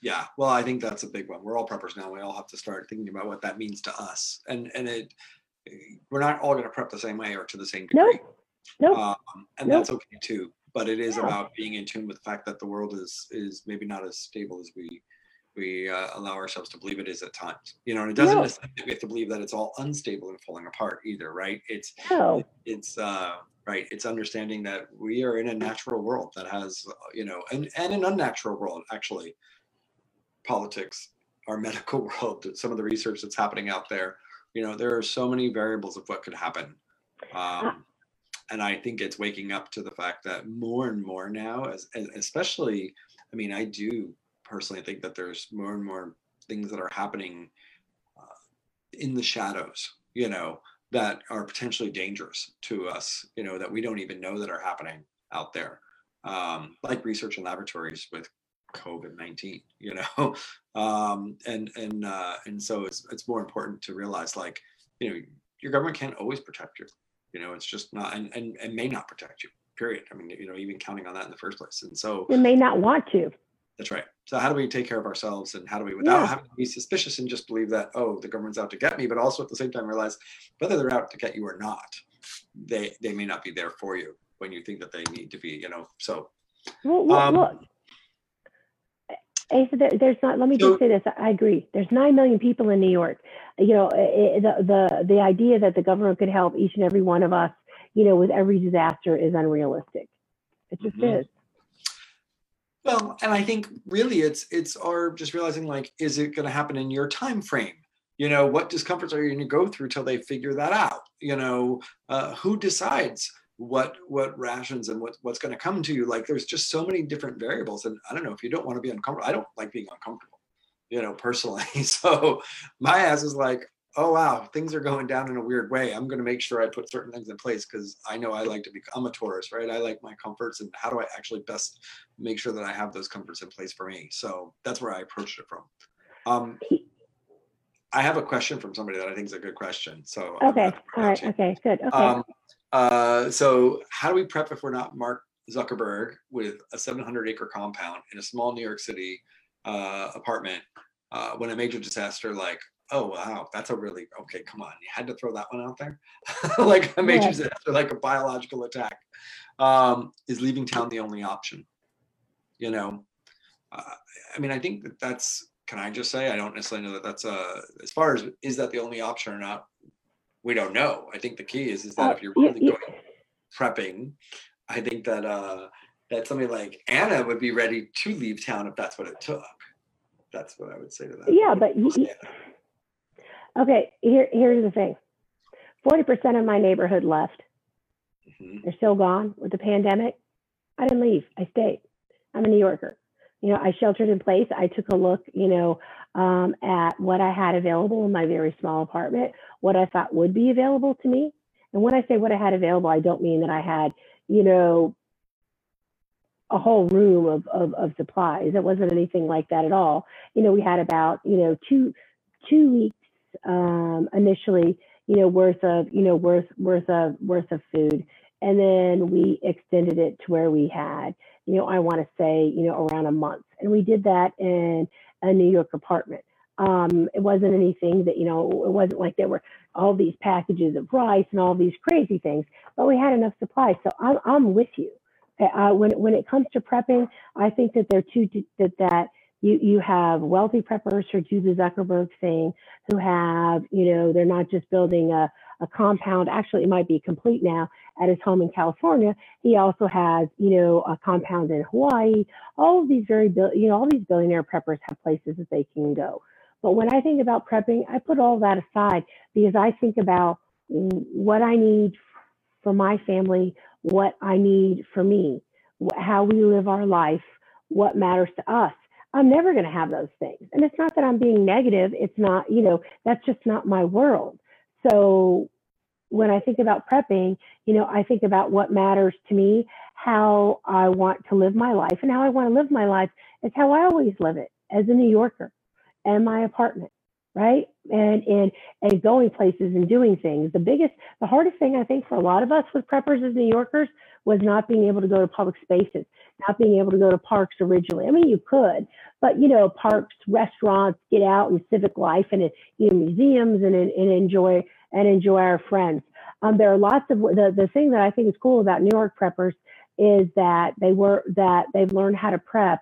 Yeah, well, I think that's a big one. We're all preppers now. We all have to start thinking about what that means to us, and and it we're not all going to prep the same way or to the same degree. Nope. Nope. Um, and nope. that's okay too. But it is yeah. about being in tune with the fact that the world is is maybe not as stable as we we uh, allow ourselves to believe it is at times. You know, and it doesn't no. necessarily we have to believe that it's all unstable and falling apart either, right? It's no. it's uh, right. It's understanding that we are in a natural world that has, uh, you know, and and an unnatural world actually. Politics, our [laughs] medical world, some of the research that's happening out there. You know, there are so many variables of what could happen. Um, and I think it's waking up to the fact that more and more now, as, especially, I mean, I do personally think that there's more and more things that are happening uh, in the shadows, you know, that are potentially dangerous to us, you know, that we don't even know that are happening out there, um, like research in laboratories with COVID-19, you know, [laughs] um, and and uh, and so it's it's more important to realize, like, you know, your government can't always protect you, you know, it's just not, and and, and may not protect you. Period. I mean, you know, even counting on that in the first place, and so it may not want to. That's right. So how do we take care of ourselves and how do we without yeah. having to be suspicious and just believe that oh the government's out to get me, but also at the same time realize whether they're out to get you or not, they they may not be there for you when you think that they need to be. You know, so. Well, look, um, look. Asa, there's not. Let me so, just say this. I agree. There's nine million people in New York. You know, it, the the the idea that the government could help each and every one of us, you know, with every disaster is unrealistic. It just mm-hmm. is. Well, and I think really it's it's our just realizing like, is it going to happen in your time frame? You know, what discomforts are you going to go through till they figure that out? You know, uh, who decides what what rations and what what's going to come to you? Like, there's just so many different variables, and I don't know if you don't want to be uncomfortable. I don't like being uncomfortable, you know, personally. [laughs] So my ass is like, oh wow, things are going down in a weird way. I'm going to make sure I put certain things in place because I know I like to be. I'm a Taurus, right? I like my comforts, and how do I actually best make sure that I have those comforts in place for me? So that's where I approached it from. Um, I have a question from somebody that I think is a good question. So okay, all right, okay, good. Okay. Um, uh, so how do we prep if we're not Mark Zuckerberg with a 700 acre compound in a small New York City uh, apartment uh, when a major disaster like Oh wow, that's a really okay. Come on, you had to throw that one out there. [laughs] like a major Yeah. disaster, [laughs] like a biological attack. Um, is leaving town the only option? You know, uh, I mean, I think that that's. Can I just say I don't necessarily know that that's a. As far as is that the only option or not, we don't know. I think the key is is that Uh, if you're really you- going prepping, I think that uh that somebody like Anna would be ready to leave town if that's what it took. That's what I would say to that. Yeah, but you- Yeah. Okay, here here's the thing. Forty percent of my neighborhood left. Mhm. They're still gone with the pandemic. I didn't leave. I stayed. I'm a New Yorker. You know, I sheltered in place. I took a look, you know, um, at what I had available in my very small apartment, what I thought would be available to me. And when I say what I had available, I don't mean that I had, you know, a whole room of, of, of supplies. It wasn't anything like that at all. You know, we had about, you know, two two weeks um, initially, you know, worth of, you know, worth worth of worth of food. And then we extended it to where we had you know i want to say you know around a month. And we did that in a new york apartment. Um, it wasn't anything that you know it wasn't like there were all these packages of rice and all these crazy things but we had enough supplies. So i'm, I'm with you. Uh, when, when it comes to prepping i think that there are two that that you, you have wealthy preppers who do the zuckerberg thing who have you know they're not just building a, a compound actually it might be complete now at his home in California. He also has, you know, a compound in Hawaii. All of these very, you know, all these billionaire preppers have places that they can go. But when I think about prepping, I put all that aside because I think about what I need for my family, what I need for me, how we live our life, what matters to us. I'm never going to have those things. And it's not that I'm being negative. It's not, you know, that's just not my world. So when I think about prepping, you know, I think about what matters to me, how I want to live my life, and how I want to live my life is how I always live it as a New Yorker and my apartment, right? And and and going places and doing things. The biggest, the hardest thing I think for a lot of us with preppers as New Yorkers was not being able to go to public spaces, not being able to go to parks originally. I mean, you could, but you know, parks, restaurants, get out and civic life, and you know, museums, and and enjoy and enjoy our friends. Um, there are lots of the the thing that I think is cool about New York preppers is that they were that they've learned how to prep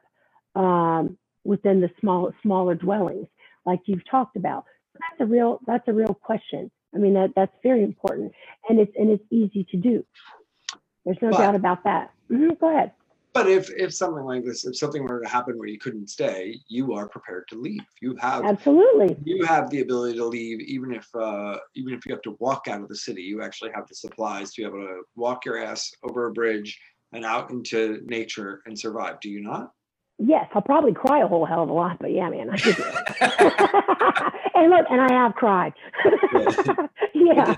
um, within the small smaller dwellings, like you've talked about. That's a real that's a real question. I mean that that's very important, and it's and it's easy to do. There's no But- doubt about that. Mhm, go ahead. But if if something like this, if something were to happen where you couldn't stay, you are prepared to leave. You have Absolutely. you have the ability to leave even if uh even if you have to walk out of the city. You actually have the supplies to be able to walk your ass over a bridge and out into nature and survive. Do you not? Yes, I'll probably cry a whole hell of a lot, but yeah, man, I could do it. [laughs] [laughs] and look, and I have cried. [laughs] yeah,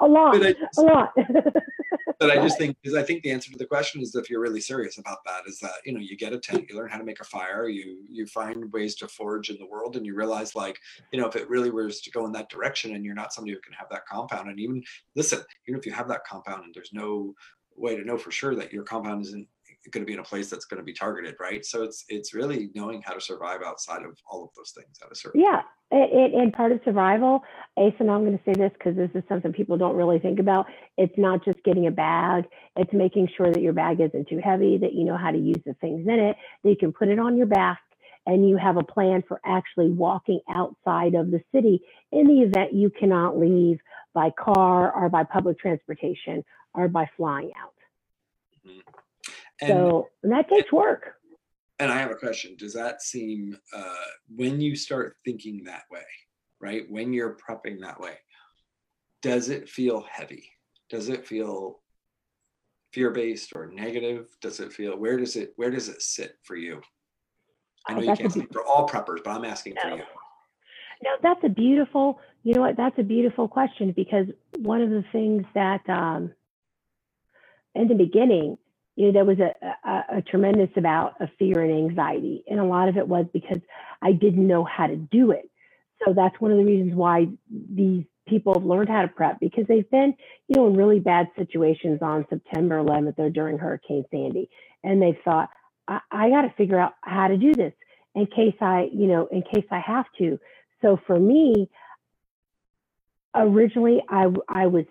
a lot, I a just- lot. [laughs] but I just think because I think the answer to the question is if you're really serious about that is that you know you get a tent, you learn how to make a fire, you you find ways to forage in the world, and you realize like you know if it really was to go in that direction, and you're not somebody who can have that compound, and even listen, even if you have that compound, and there's no way to know for sure that your compound isn't going to be in a place that's going to be targeted, right? So it's it's really knowing how to survive outside of all of those things at a certain Yeah, it, it, and part of survival, Ace, and I'm going to say this because this is something people don't really think about. It's not just getting a bag, it's making sure that your bag isn't too heavy, that you know how to use the things in it, that you can put it on your back, and you have a plan for actually walking outside of the city in the event you cannot leave by car or by public transportation or by flying out. Mm-hmm. And So and that takes work. and I have a question. Does that seem uh, when you start thinking that way, right? When you're prepping that way, does it feel heavy? Does it feel fear-based or negative? Does it feel where does it where does it sit for you? I Oh, know you can't speak for all preppers, but I'm asking for you. No, that's a beautiful, you know what, that's a beautiful question because one of the things that um, in the beginning, you know, there was a, a, a tremendous amount of fear and anxiety. And a lot of it was because I didn't know how to do it. So that's one of the reasons why these people have learned how to prep because they've been, you know, in really bad situations on September 11th or during Hurricane Sandy. And they've thought, I, I got to figure out how to do this in case I, you know, in case I have to. so for me, originally I, I was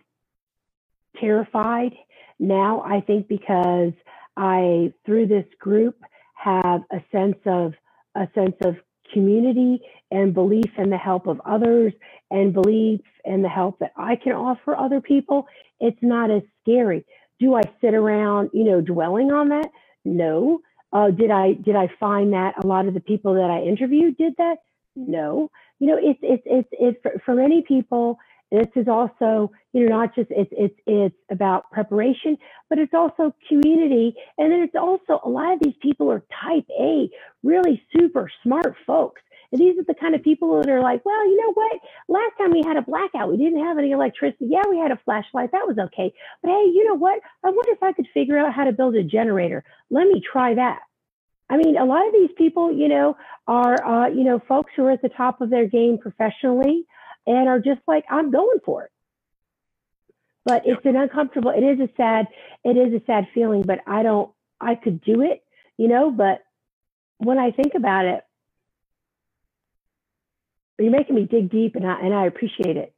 terrified. Now I think because I, through this group, have a sense of a sense of community and belief in the help of others and belief in the help that I can offer other people, it's not as scary. Do I sit around, you know, dwelling on that? No. Uh, did I did I find that a lot of the people that I interviewed did that? No. You know, it's it's it's it's for, for many people. This is also, you know, not just it's it's it's about preparation, but it's also community, and then it's also a lot of these people are Type A, really super smart folks. And these are the kind of people that are like, well, you know what? Last time we had a blackout, we didn't have any electricity. Yeah, we had a flashlight. That was okay. But hey, you know what? I wonder if I could figure out how to build a generator. Let me try that. I mean, a lot of these people, you know, are, uh, you know, folks who are at the top of their game professionally and are just like, I'm going for it. But it's an uncomfortable, it is a sad, it is a sad feeling, but I don't, I could do it, you know, but when I think about it, you're making me dig deep and I, and I appreciate it.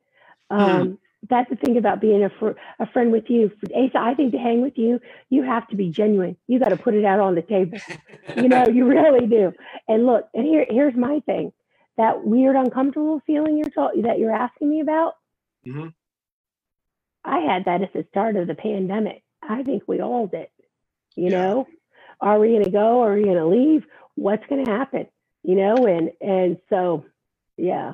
Um, mm. That's the thing about being a, fr- a friend with you. Asa, I think to hang with you, you have to be genuine. You got to put it out on the table. you know, you really do. And look, and here, here's my thing that weird, uncomfortable feeling you're ta- that you're asking me about. Mm-hmm. I had that at the start of the pandemic. I think we all did. You yeah. know, are we going to go? Are we going to leave? What's going to happen? You know, and and so yeah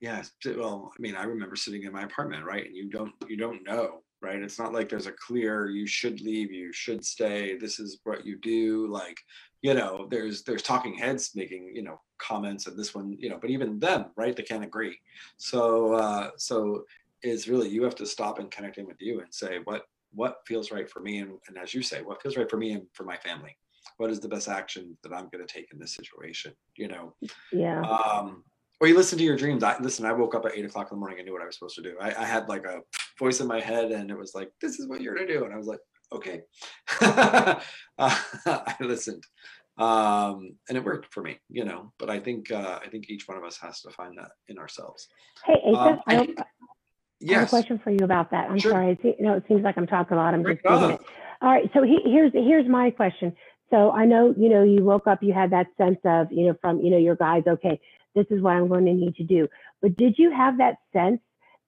yeah well i mean i remember sitting in my apartment right and you don't you don't know right it's not like there's a clear you should leave you should stay this is what you do like you know there's there's talking heads making you know comments and this one you know but even them right they can't agree so uh so it's really you have to stop and connect in with you and say what what feels right for me and, and as you say what feels right for me and for my family what is the best action that i'm going to take in this situation you know yeah um or you listen to your dreams. I listen. I woke up at eight o'clock in the morning. I knew what I was supposed to do. I, I had like a voice in my head, and it was like, "This is what you're gonna do," and I was like, "Okay." [laughs] uh, [laughs] I listened, um, and it worked for me, you know. But I think uh, I think each one of us has to find that in ourselves. Hey, Asa, um, I, I, yes. have a question for you about that. I'm sure. sorry. You know, it seems like I'm talking a lot. I'm just doing it. All right. So he, here's here's my question. So I know, you know, you woke up, you had that sense of, you know, from, you know, your guys, okay, this is what I'm going to need to do. But did you have that sense,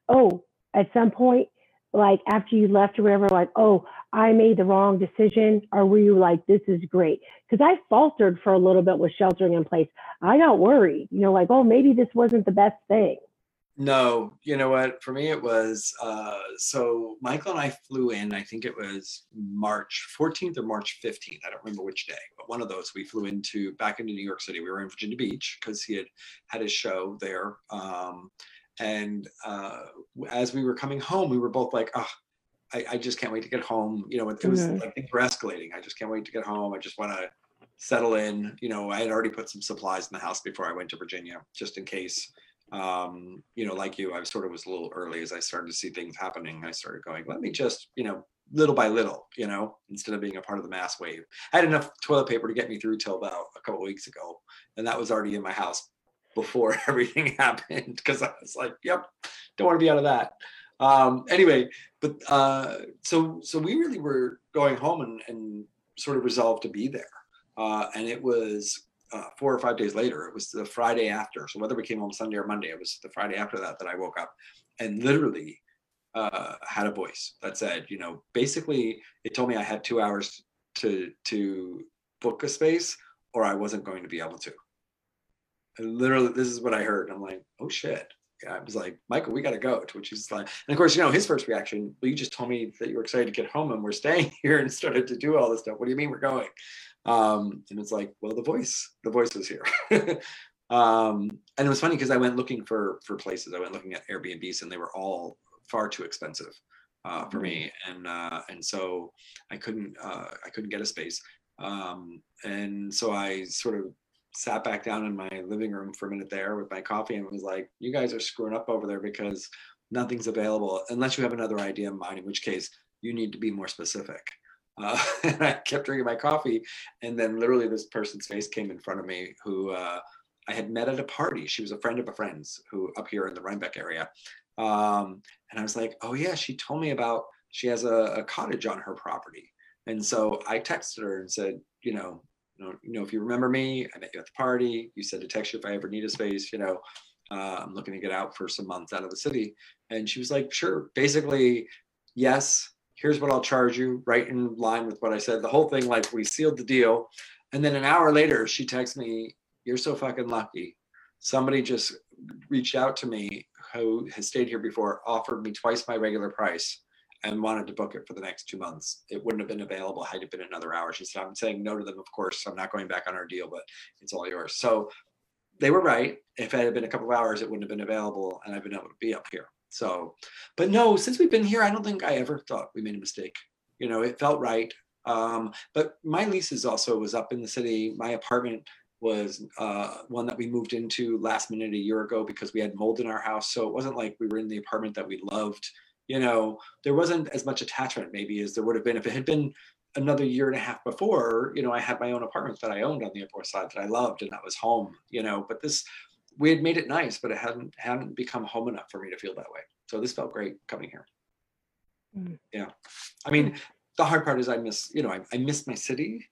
oh, at some point, like after you left or whatever, like, oh, I made the wrong decision? Or were you like, this is great? Because I faltered for a little bit with sheltering in place. I got worried, you know, like, oh, maybe this wasn't the best thing. No, you know what? For me, it was uh, so Michael and I flew in. I think it was March 14th or March 15th. I don't remember which day, but one of those we flew into back into New York City. We were in Virginia Beach because he had had his show there. Um, and uh, as we were coming home, we were both like, "Oh, I, I just can't wait to get home." You know, it, was mm-hmm. like things were escalating. I just can't wait to get home. I just want to settle in. You know, I had already put some supplies in the house before I went to Virginia, just in case um, you know, like you, I sort of was a little early as I started to see things happening. I started going, let me just, you know, little by little, you know, instead of being a part of the mass wave. I had enough toilet paper to get me through till about a couple weeks ago, and that was already in my house before [laughs] everything happened because I was like, yep, don't want to be out of that. Um, anyway, but uh, so so we really were going home and, and sort of resolved to be there, uh, and it was uh, four or five days later. It was the Friday after. So whether we came home Sunday or Monday, it was the Friday after that that I woke up and literally uh, had a voice that said, you know, basically it told me I had two hours to to book a space or I wasn't going to be able to. And literally, this is what I heard. I'm like, oh shit. I was like, Michael, we got to go. To which he's like, and of course, you know, his first reaction, well, you just told me that you were excited to get home and we're staying [laughs] here and started to do all this stuff. What do you mean we're going? Um, and it's like, well, the voice, the voice was here. [laughs] um, and it was funny because I went looking for for places. I went looking at Airbnbs, and they were all far too expensive uh, for me, mm. and uh, and so I couldn't uh, I couldn't get a space. Um, and so I sort of sat back down in my living room for a minute there with my coffee and was like, "You guys are screwing up over there because nothing's available unless you have another idea in mind. In which case, you need to be more specific." Uh, [laughs] and I kept drinking my coffee, and then literally this person's face came in front of me who uh, I had met at a party. She was a friend of a friend's who up here in the Rhinebeck area. Um, and I was like, oh yeah, she told me about she has a, a cottage on her property. And so I texted her and said, you know, you know, you know, if you remember me, I met you at the party. You said to text you if I ever need a space. You know, uh, I'm looking to get out for some months out of the city. And she was like, sure. Basically, yes. Here's what I'll charge you, right in line with what I said. The whole thing, like we sealed the deal. And then an hour later, she texts me, "You're so fucking lucky. Somebody just reached out to me who has stayed here before, offered me twice my regular price." And wanted to book it for the next two months. It wouldn't have been available had it been another hour. She said, I'm saying no to them, of course. I'm not going back on our deal, but it's all yours. So they were right. If it had been a couple of hours, it wouldn't have been available and I've been able to be up here. So, but no, since we've been here, I don't think I ever thought we made a mistake. You know, it felt right. Um, but my leases also was up in the city. My apartment was uh, one that we moved into last minute a year ago because we had mold in our house. So it wasn't like we were in the apartment that we loved you know, there wasn't as much attachment maybe as there would have been if it had been another year and a half before, you know, I had my own apartment that I owned on the Upper Side that I loved and that was home, you know, but this we had made it nice, but it hadn't hadn't become home enough for me to feel that way. So this felt great coming here. Mm. Yeah. I mean, the hard part is I miss, you know, I, I miss my city,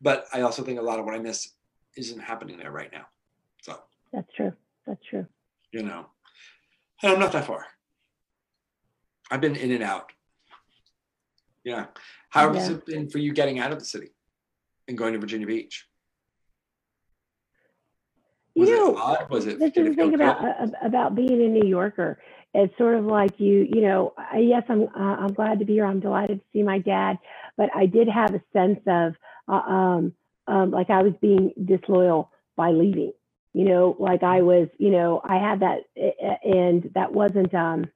but I also think a lot of what I miss isn't happening there right now. So that's true. That's true. You know, and I'm not that far. I've been in and out. Yeah. How has it been for you getting out of the city and going to Virginia Beach? Was you know, it odd? Was it? This is the thing about uh, about being a New Yorker. It's sort of like you, you know. Yes, I'm. Uh, I'm glad to be here. I'm delighted to see my dad, but I did have a sense of, uh, um, um, like I was being disloyal by leaving. You know, like I was. You know, I had that, and that wasn't. Um,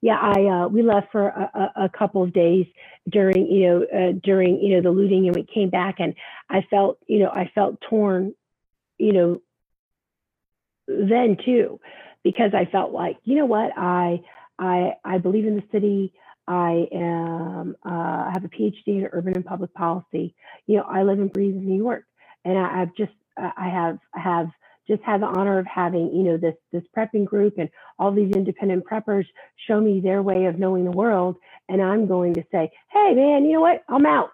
yeah, I uh, we left for a, a, couple of days during you know uh, during you know the looting, and we came back, and I felt you know I felt torn, you know, then too, because I felt like you know what I I I believe in the city. I am uh, have a PhD in urban and public policy. You know, I live and breathe in New York, and I, I've just I have have just had the honor of having, you know, this this prepping group and all these independent preppers show me their way of knowing the world. And I'm going to say, hey man, you know what? I'm out.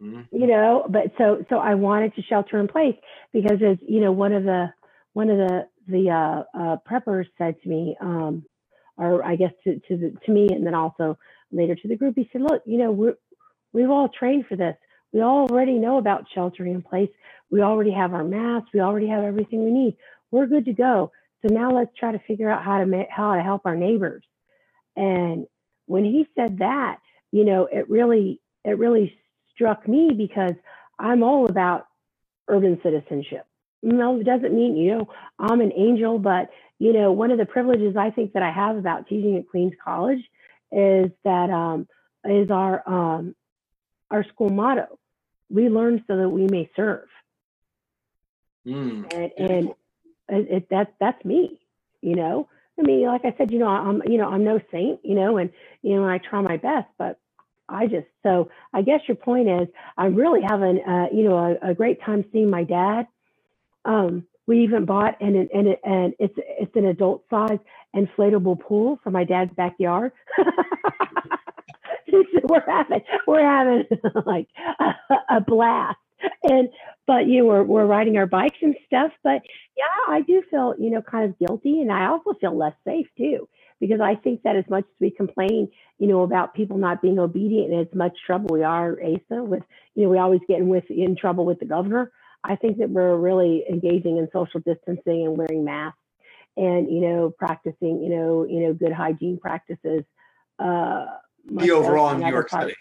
Mm-hmm. You know, but so so I wanted to shelter in place because as you know, one of the one of the the uh, uh, preppers said to me, um, or I guess to to, the, to me, and then also later to the group, he said, look, you know, we're we've all trained for this. We already know about sheltering in place. We already have our masks. We already have everything we need. We're good to go. So now let's try to figure out how to ma- how to help our neighbors. And when he said that, you know, it really it really struck me because I'm all about urban citizenship. No, it doesn't mean you know I'm an angel, but you know one of the privileges I think that I have about teaching at Queens College is that um, is our um, our school motto. We learn so that we may serve. Mm. And, and it, it, that that's me, you know. I mean, like I said, you know, I'm you know I'm no saint, you know, and you know I try my best, but I just so I guess your point is I'm really having uh, you know a, a, great time seeing my dad. Um, we even bought and and and it's it's an adult size inflatable pool for my dad's backyard. [laughs] we're having we're having [laughs] like a, a blast. And but you know we're, we're riding our bikes and stuff but yeah i do feel you know kind of guilty and i also feel less safe too because i think that as much as we complain you know about people not being obedient and as much trouble we are asa with you know we always get in with in trouble with the governor i think that we're really engaging in social distancing and wearing masks and you know practicing you know you know good hygiene practices uh the overall in new york city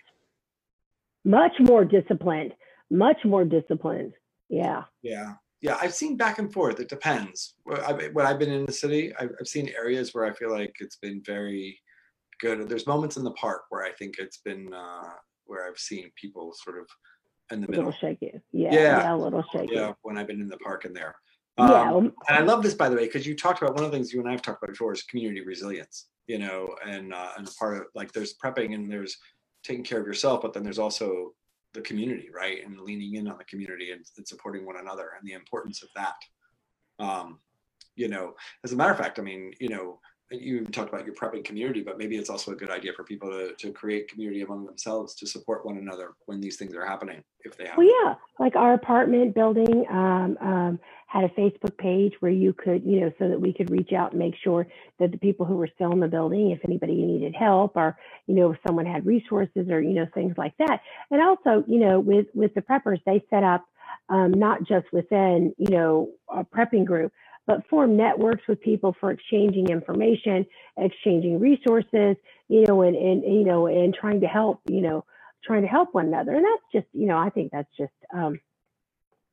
much more disciplined much more disciplined. Yeah. Yeah. Yeah. I've seen back and forth. It depends. When I've been in the city, I've seen areas where I feel like it's been very good. There's moments in the park where I think it's been, uh, where I've seen people sort of in the a middle. little shaky. Yeah, yeah. Yeah. A little shaky. Yeah. When I've been in the park in there. Um, yeah. And I love this, by the way, because you talked about one of the things you and I have talked about before is community resilience, you know, and, uh, and part of like there's prepping and there's taking care of yourself, but then there's also the community, right? And leaning in on the community and, and supporting one another and the importance of that. Um, you know, as a matter of fact, I mean, you know, you talked about your prepping community, but maybe it's also a good idea for people to, to create community among themselves to support one another when these things are happening, if they happen. Well, yeah, like our apartment building um, um, had a Facebook page where you could, you know, so that we could reach out and make sure that the people who were still in the building, if anybody needed help or, you know, if someone had resources or, you know, things like that. And also, you know, with with the preppers, they set up um, not just within, you know, a prepping group, but form networks with people for exchanging information, exchanging resources, you know, and, and you know, and trying to help, you know, trying to help one another. And that's just, you know, I think that's just, um,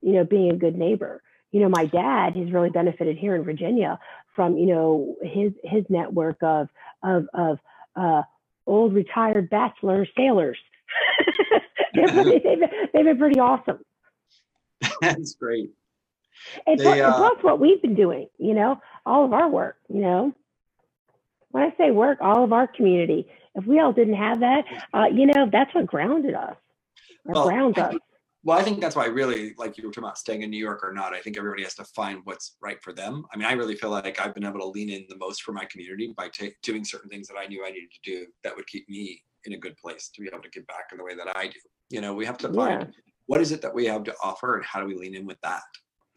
you know, being a good neighbor. You know, my dad has really benefited here in Virginia from, you know, his his network of of of uh, old retired bachelor sailors. [laughs] pretty, they've, they've been pretty awesome. [laughs] That's great. And, they, uh, plus what we've been doing, you know, all of our work, you know. When I say work, all of our community. If we all didn't have that, uh, you know, that's what grounded us. Or well, grounds us. Well, I think that's why I really like you were talking about staying in New York or not. I think everybody has to find what's right for them. I mean, I really feel like I've been able to lean in the most for my community by ta- doing certain things that I knew I needed to do that would keep me in a good place to be able to give back in the way that I do. You know, we have to find yeah. what is it that we have to offer and how do we lean in with that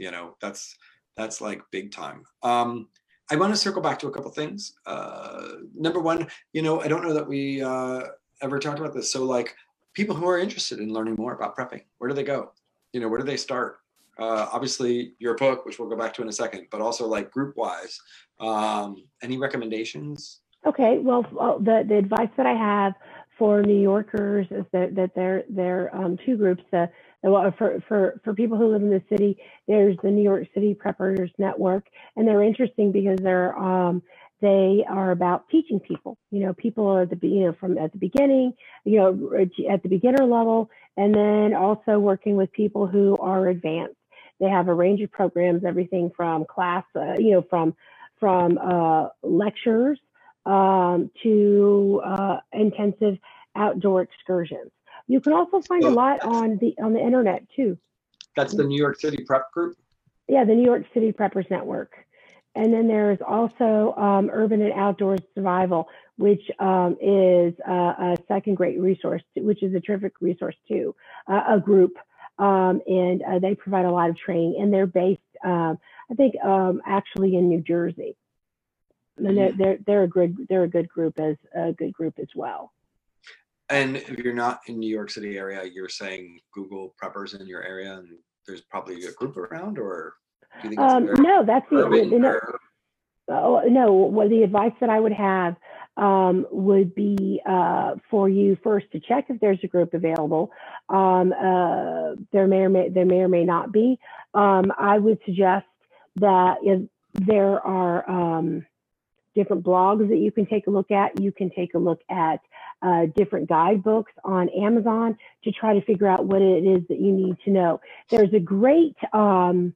you know that's that's like big time. Um i want to circle back to a couple things. Uh number one you know i don't know that we uh ever talked about this. So like people who are interested in learning more about prepping where do they go? You know where do they start? Uh, obviously your book which we'll go back to in a second but also like group wise um, any recommendations? Okay well the, the advice that i have for new yorkers is that, that they're, they're um, two groups the for, for, for people who live in the city, there's the New York City Preppers Network, and they're interesting because they're um, they are about teaching people. You know, people at the you know from at the beginning, you know, at the beginner level, and then also working with people who are advanced. They have a range of programs, everything from class, uh, you know, from from uh, lectures um, to uh, intensive outdoor excursions. You can also find a lot on the on the internet too. That's the New York City Prep Group. Yeah, the New York City Preppers Network. And then there's also um, Urban and Outdoors Survival, which um, is a second great resource, which is a terrific resource too, uh, a group. Um, and uh, they provide a lot of training, and they're based, um, I think, um, actually in New Jersey. And they're, they're, they're a good they're a good group as a good group as well. And if you're not in New York City area, you're saying Google preppers in your area, and there's probably a group around, or do you think um, no? That's the, oh, no. Well, the advice that I would have um, would be uh, for you first to check if there's a group available. Um, uh, there may or may there may or may not be. Um, I would suggest that if there are um, different blogs that you can take a look at. You can take a look at uh, different guidebooks on Amazon to try to figure out what it is that you need to know. There's a great um,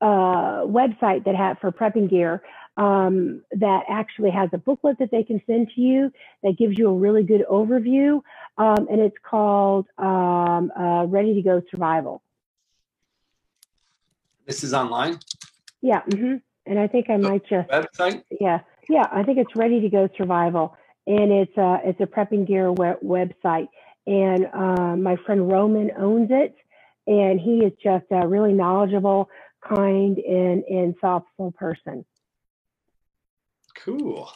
uh, website that have for prepping gear um, that actually has a booklet that they can send to you that gives you a really good overview, um, and it's called um, uh, Ready to Go Survival. This is online. Yeah. Mm-hmm. And I think I might just website. Yeah. Yeah, I think it's Ready to Go Survival, and it's a it's a prepping gear web- website. And uh, my friend Roman owns it, and he is just a really knowledgeable, kind, and and thoughtful person. Cool.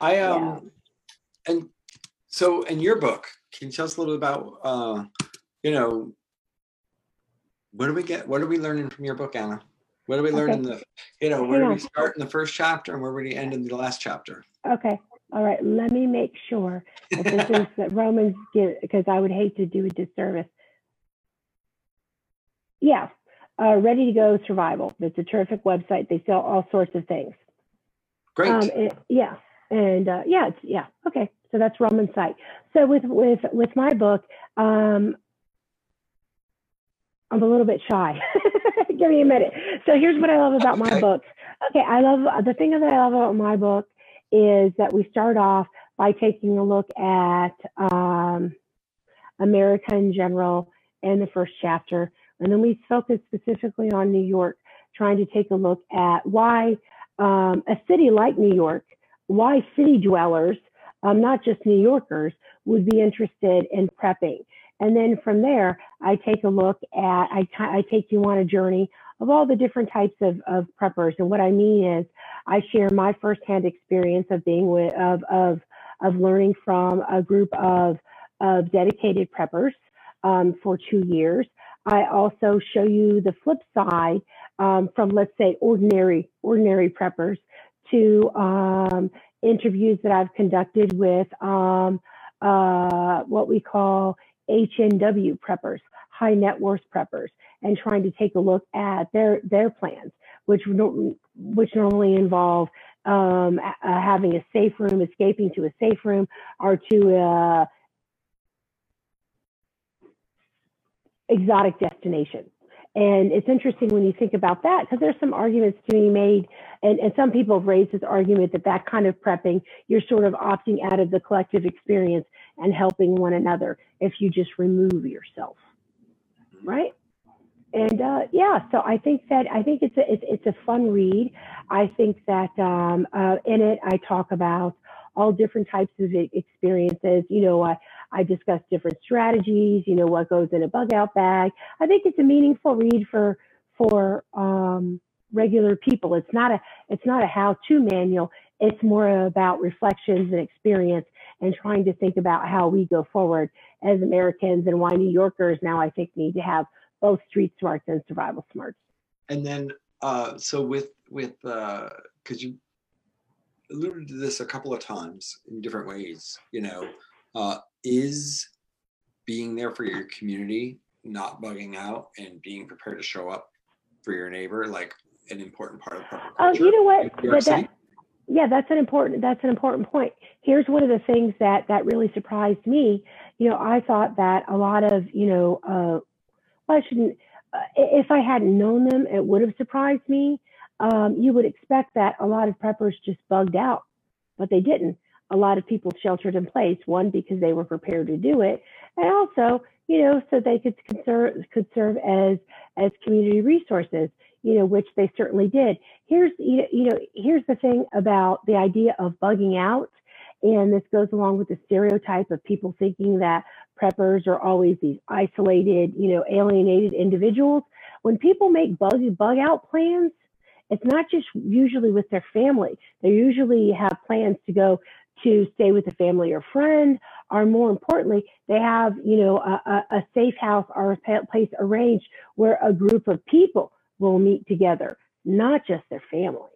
I um, yeah. and so in your book, can you tell us a little bit about uh, you know, what do we get? What are we learning from your book, Anna? What do we learn okay. in the, you know, where do we start in the first chapter and where do we end in the last chapter? Okay. All right. Let me make sure that this is that Romans give, because I would hate to do a disservice. Yeah. Uh, Ready to Go Survival. It's a terrific website. They sell all sorts of things. Great. Um, it, yeah. And uh, yeah, it's, yeah. Okay. So that's Roman's site. So with with with my book, um, I'm a little bit shy. [laughs] Give me a minute. So here's what I love about my book. Okay, I love the thing that I love about my book is that we start off by taking a look at um, America in general and the first chapter. And then we focus specifically on New York, trying to take a look at why um, a city like New York, why city dwellers, um, not just New Yorkers, would be interested in prepping. And then from there, I take a look at, I, I take you on a journey of all the different types of, of preppers. And what I mean is I share my firsthand experience of being with, of, of, of learning from a group of, of dedicated preppers um, for two years. I also show you the flip side um, from, let's say, ordinary, ordinary preppers to um, interviews that I've conducted with um, uh, what we call HNW preppers, high net worth preppers, and trying to take a look at their their plans, which which normally involve um, uh, having a safe room, escaping to a safe room, or to uh, exotic destination. And it's interesting when you think about that because there's some arguments to be made, and, and some people have raised this argument that that kind of prepping, you're sort of opting out of the collective experience and helping one another if you just remove yourself, right? And uh, yeah, so I think that I think it's a it's, it's a fun read. I think that um, uh, in it I talk about all different types of experiences. You know, I, I discuss different strategies, you know, what goes in a bug out bag. I think it's a meaningful read for, for, um, regular people. It's not a, it's not a how to manual. It's more about reflections and experience and trying to think about how we go forward as Americans and why New Yorkers now I think need to have both street smarts and survival smarts. And then, uh, so with, with, uh, cause you alluded to this a couple of times in different ways, you know, uh, is being there for your community, not bugging out and being prepared to show up for your neighbor, like an important part of Oh, you know what? That, that, yeah, that's an important that's an important point. Here's one of the things that that really surprised me. You know, I thought that a lot of you know, uh, I shouldn't. Uh, if I hadn't known them, it would have surprised me um, you would expect that a lot of preppers just bugged out, but they didn't. A lot of people sheltered in place, one, because they were prepared to do it, and also, you know, so they could serve, could serve as, as community resources, you know, which they certainly did. Here's, you know, here's the thing about the idea of bugging out. And this goes along with the stereotype of people thinking that preppers are always these isolated, you know, alienated individuals. When people make bug, bug out plans, it's not just usually with their family. They usually have plans to go to stay with a family or friend, or more importantly, they have, you know, a, a safe house or a place arranged where a group of people will meet together, not just their families.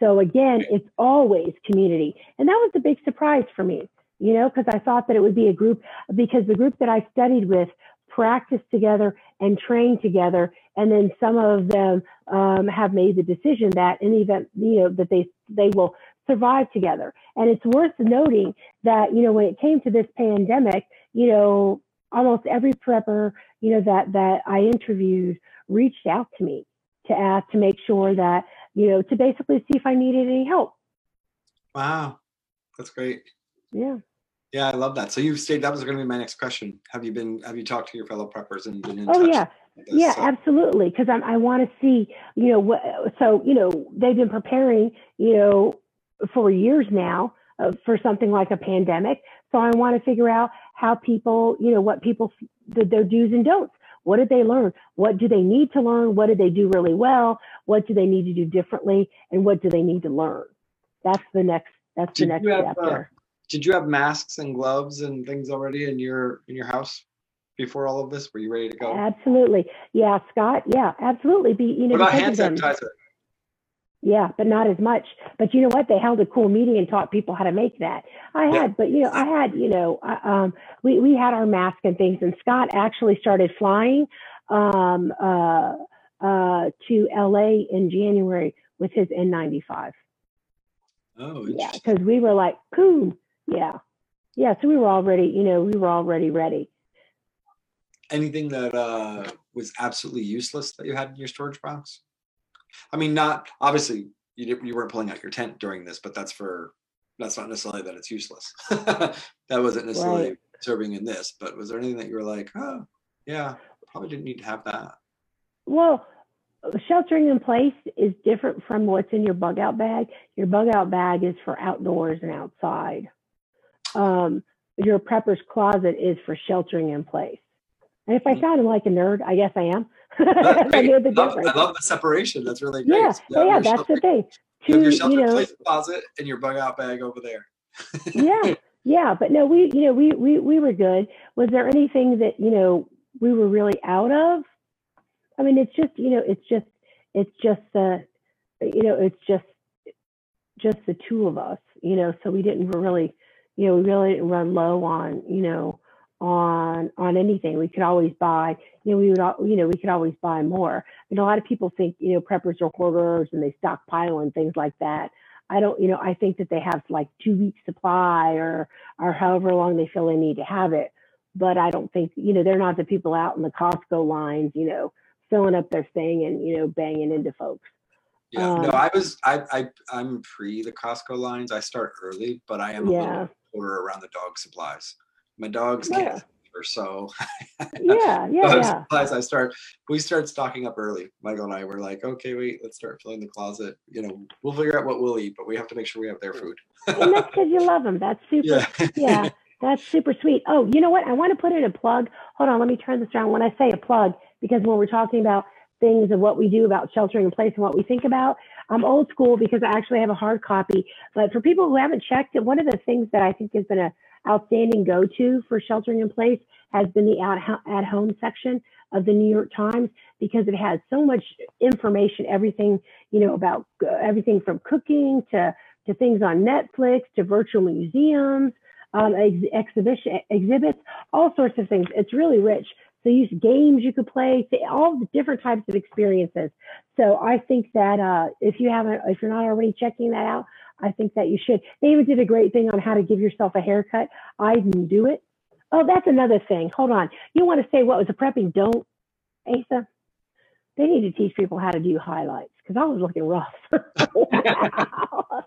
So again, it's always community. And that was a big surprise for me, you know, because I thought that it would be a group, because the group that I studied with practiced together and trained together. And then some of them um, have made the decision that in the event, you know, that they, they will survive together. And it's worth noting that, you know, when it came to this pandemic, you know, almost every prepper, you know, that, that I interviewed reached out to me to ask, to make sure that, you know, to basically see if I needed any help. Wow. That's great. Yeah. Yeah, I love that. So you've stayed. That was going to be my next question. Have you been? Have you talked to your fellow preppers and been in oh, yeah, this, yeah, so. absolutely. Because I I want to see. You know, what, so you know they've been preparing. You know, for years now uh, for something like a pandemic. So I want to figure out how people. You know, what people their do's and don'ts. What did they learn? What do they need to learn? What did they do really well? What do they need to do differently? And what do they need to learn? That's the next. That's the next have, chapter. Uh, did you have masks and gloves and things already in your in your house before all of this? Were you ready to go? Absolutely. Yeah, Scott. Yeah, absolutely. Be you know. What about hand sanitizer? Yeah, but not as much. But you know what? They held a cool meeting and taught people how to make that. I had, yeah. but you know, I had, you know, um, we we had our mask and things, and Scott actually started flying um, uh, uh, to LA in January with his N95. Oh, yeah, because we were like, boom, yeah. Yeah. So we were already, you know, we were already ready. Anything that uh, was absolutely useless that you had in your storage box? I mean, not obviously you, you weren't pulling out your tent during this, but that's for that's not necessarily that it's useless. [laughs] that wasn't necessarily right. serving in this, but was there anything that you were like, oh, yeah. probably didn't need to have that. Well, sheltering in place is different from what's in your bug out bag. Your bug out bag is for outdoors and outside. Um, your prepper's closet is for sheltering in place. And if I Mm. sounded like a nerd, I guess I am. [laughs] [laughs] I knew the love, difference. I love the separation. That's really great. Yeah, yeah, yeah, that's the thing. You have your Two, shelter you in know, place closet and your bug out bag over there. yeah, yeah, but no, we, you know, we we we were good. Was there anything that you know we were really out of? I mean, it's just you know, it's just it's just the, you know, it's just just the two of us, you know. So we didn't really, you know, we really didn't run low on, you know, on on anything. We could always buy, you know, we would, you know, we could always buy more. And a lot of people think, you know, preppers are hoarders and they stockpile and things like that. I don't, you know, I think that they have like two weeks supply or or however long they feel they need to have it. But I don't think, you know, they're not the people out in the Costco lines, you know, filling up their thing and you know banging into folks. Yeah. no, Um, I was I I I'm pre the Costco lines. I start early, but I am a Yeah. little order around the dog supplies. My dogs Yeah. can't or so [laughs] Yeah, yeah, dog yeah. supplies I start we start stocking up early. Michael and I were like, okay, wait, let's start filling the closet. You know, we'll figure out what we'll eat, but we have to make sure we have their food. And that's because you love them. That's super. yeah. yeah, [laughs] that's super sweet. Oh, you know what? I want to put in a plug. Hold on, let me turn this around. When I say a plug, because when we're talking about things of what we do about sheltering in place and what we think about, I'm old school because I actually have a hard copy. But for people who haven't checked it, one of the things that I think has been a outstanding go-to for sheltering in place has been the at, at home section of the New York Times because it has so much information, everything, you know, about uh, everything from cooking to to things on Netflix, to virtual museums, um, ex- exhibition exhibits, all sorts of things. It's really rich. Use games you could play, all the different types of experiences. So I think that uh, if you haven't, if you're not already checking that out, I think that you should. They even did a great thing on how to give yourself a haircut. I didn't do it. Oh, that's another thing. Hold on. You want to say what was the prepping don't, Asa? They need to teach people how to do highlights because I was looking rough. [laughs]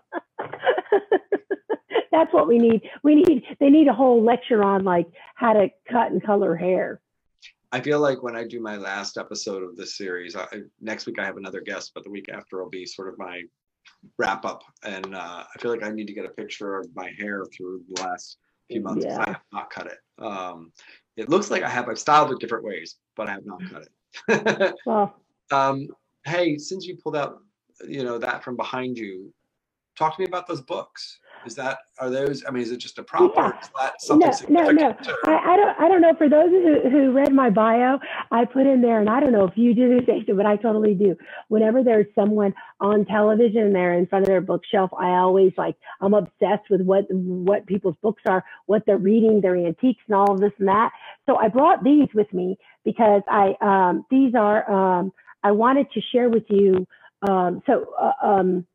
That's what we need. We need they need a whole lecture on like how to cut and color hair. I feel like when I do my last episode of this series, I, next week I have another guest, but the week after will be sort of my wrap up. And uh, I feel like I need to get a picture of my hair through the last few months. 'cause I have not cut it. Um, it looks like I have. I've styled it different ways, but I have not cut it. [laughs] Well, um, hey, since you pulled out, you know, that from behind you, talk to me about those books. Is that are those? I mean, is it just a prop or is that something no, no, no. I, I don't I don't know. For those who, who read my bio, I put in there, and I don't know if you do this, but I totally do. Whenever there's someone on television and they're in front of their bookshelf, I always like I'm obsessed with what what people's books are, what they're reading, their antiques, and all of this and that. So I brought these with me because I um, these are um, I wanted to share with you. Um, so uh, um,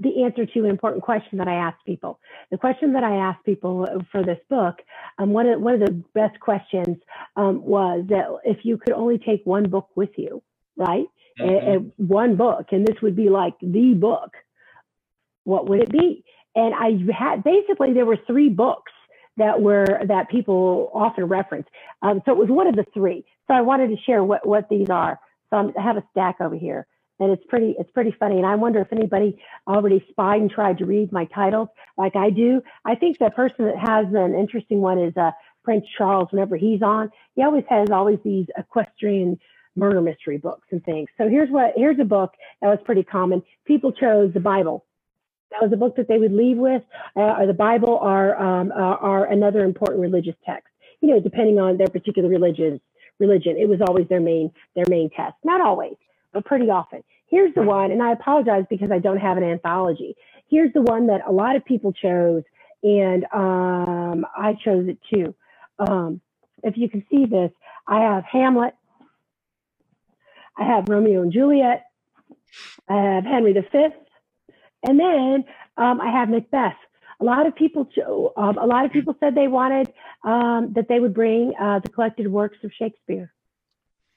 the answer to an important question that I ask people. The question that I asked people for this book, um, one of one of the best questions um, was that if you could only take one book with you, right? A- Mhm. a- one book, and this would be like the book. What would it be? And I had basically there were three books that were that people often reference. Um, so it was one of the three. So I wanted to share what what these are. So I'm, I have a stack over here, and it's pretty it's pretty funny. And I wonder if anybody already spied and tried to read my titles like I do. I think the person that has an interesting one is uh, Prince Charles. Whenever he's on, he always has always these equestrian murder mystery books and things. So here's what here's a book that was pretty common. People chose the Bible. That was a book that they would leave with, uh, or the Bible, are um, are another important religious text. You know, depending on their particular religion, religion, it was always their main their main test. Not always, but pretty often. Here's the one, and I apologize because I don't have an anthology. Here's the one that a lot of people chose, and um, I chose it too. Um, if you can see this, I have Hamlet, I have Romeo and Juliet, I have Henry V, and then um, I have Macbeth. A lot of people, cho- um, a lot of people said they wanted um, that they would bring uh, the collected works of Shakespeare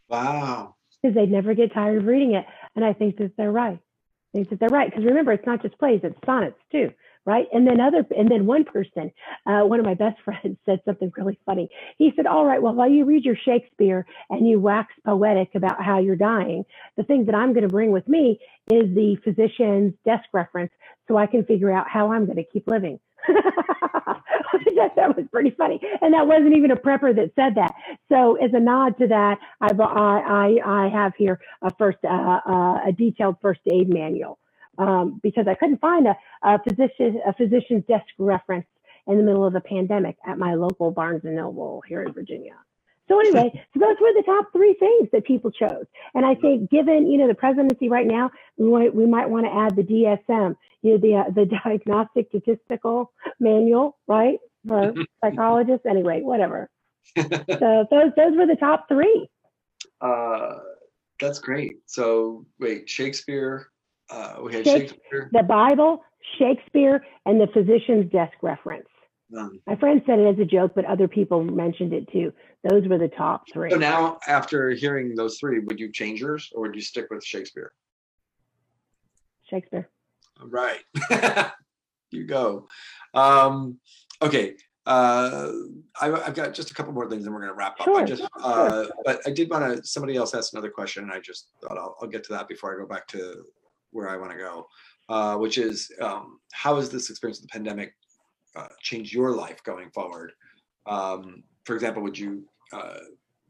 Wow. Because they'd never get tired of reading it. And I think that they're right. I think that they're right because remember, it's not just plays; it's sonnets too. right? And then other, and then one person, uh, one of my best [laughs] friends said something really funny. He said, all right, well, while you read your Shakespeare and you wax poetic about how you're dying, the thing that I'm going to bring with me is the physician's desk reference so I can figure out how I'm going to keep living. [laughs] that, that was pretty funny. And that wasn't even a prepper that said that. So as a nod to that, I've, I, I, I have here a first, uh, uh, a detailed first aid manual um, because I couldn't find a, a physician, a physician's desk reference in the middle of the pandemic at my local Barnes and Noble here in Virginia. So [laughs] anyway, so those were the top three things that people chose. And I think given, you know, the presidency right now, we might, we might want to add the DSM, you know, the, uh, the [laughs] diagnostic statistical manual, right? For psychologists. Anyway, whatever. [laughs] so those, those were the top three. Uh, that's great. So wait, Shakespeare, uh, we had Shakespeare. Shakespeare. The Bible, Shakespeare, and the physician's desk reference. Um, My friend said it as a joke, but other people mentioned it too. Those were the top three. So now, after hearing those three, would you change yours or would you stick with Shakespeare? Shakespeare. All right. [laughs] you go. Um, okay. Uh, I, I've got just a couple more things and we're going to wrap up. I Sure, just, uh, but I did want to, somebody else asked another question and I just thought I'll, I'll get to that before I go back to where I want to go, uh, which is um, how has this experience of the pandemic uh, changed your life going forward? Um, for example, would you, uh,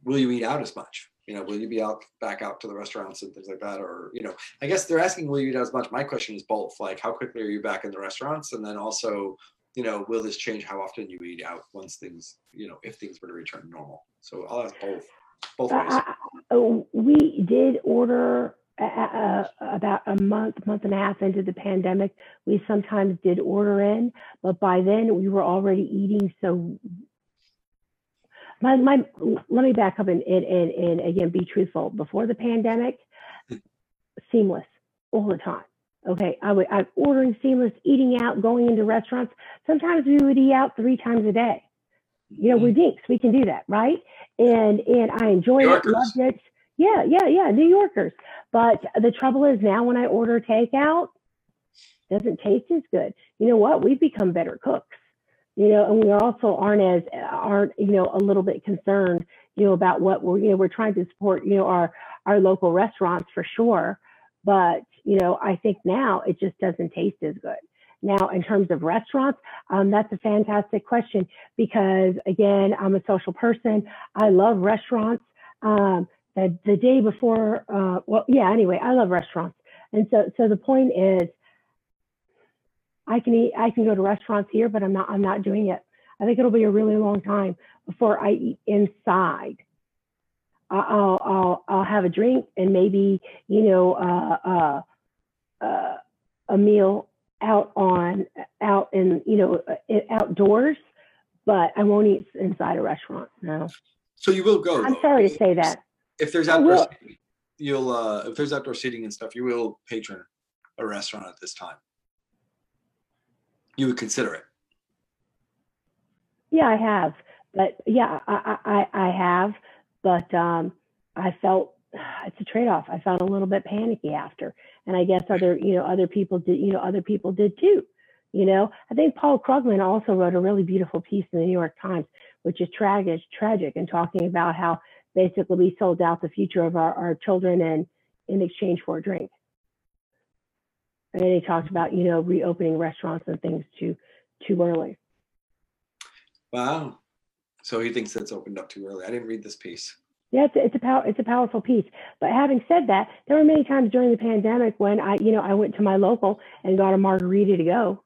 will you eat out as much? You know, will you be out back out to the restaurants and things like that? Or, you know, I guess they're asking, will you eat out as much? My question is both. Like, how quickly are you back in the restaurants? And then also, you know, will this change how often you eat out once things, you know, if things were to return normal? So I'll ask both, both ways. Uh, we did order uh, about a month, month and a half into the pandemic. We sometimes did order in, but by then we were already eating. So my, my let me back up and, and, and, and again be truthful. Before the pandemic, seamless all the time. Okay, I would I'm ordering seamless, eating out, going into restaurants. Sometimes we would eat out three times a day. You know, we're dinks. We can do that, right? And and I enjoyed it, loved it. Yeah, yeah, yeah, New Yorkers. But the trouble is now when I order takeout, doesn't taste as good. You know what? We've become better cooks. You know, and we also aren't as aren't you know a little bit concerned you know about what we're you know we're trying to support you know our our local restaurants for sure, but you know I think now it just doesn't taste as good. Now, in terms of restaurants, um, that's a fantastic question because again, I'm a social person. I love restaurants. Um, the, the day before, uh, well, yeah, anyway, I love restaurants. And so, so the point is, I can eat, I can go to restaurants here, but I'm not, I'm not doing it. I think it'll be a really long time before I eat inside. I'll, I'll, I'll have a drink and maybe, you know, uh, uh, uh, a meal out on, out in, you know, uh, outdoors, but I won't eat inside a restaurant. No, So you will go. I'm sorry to say that. If there's I outdoor, will. seating, you'll, uh, if there's outdoor seating and stuff, you will patron a restaurant at this time. You would consider it. Yeah, I have, but yeah, I, I, I I have, but um, I felt [sighs] it's a trade-off. I felt a little bit panicky after, and I guess other, you know, other people did, you know, other people did too. You know, I think Paul Krugman also wrote a really beautiful piece in the New York Times, which is tragic, tragic, and talking about how basically we sold out the future of our, our children and in exchange for a drink. And then he talked about, you know, reopening restaurants and things too too early. Wow. So he thinks that's opened up too early. I didn't read this piece. Yeah, it's a, it's a power, it's a powerful piece. But having said that, there were many times during the pandemic when I, you know, I went to my local and got a margarita to go.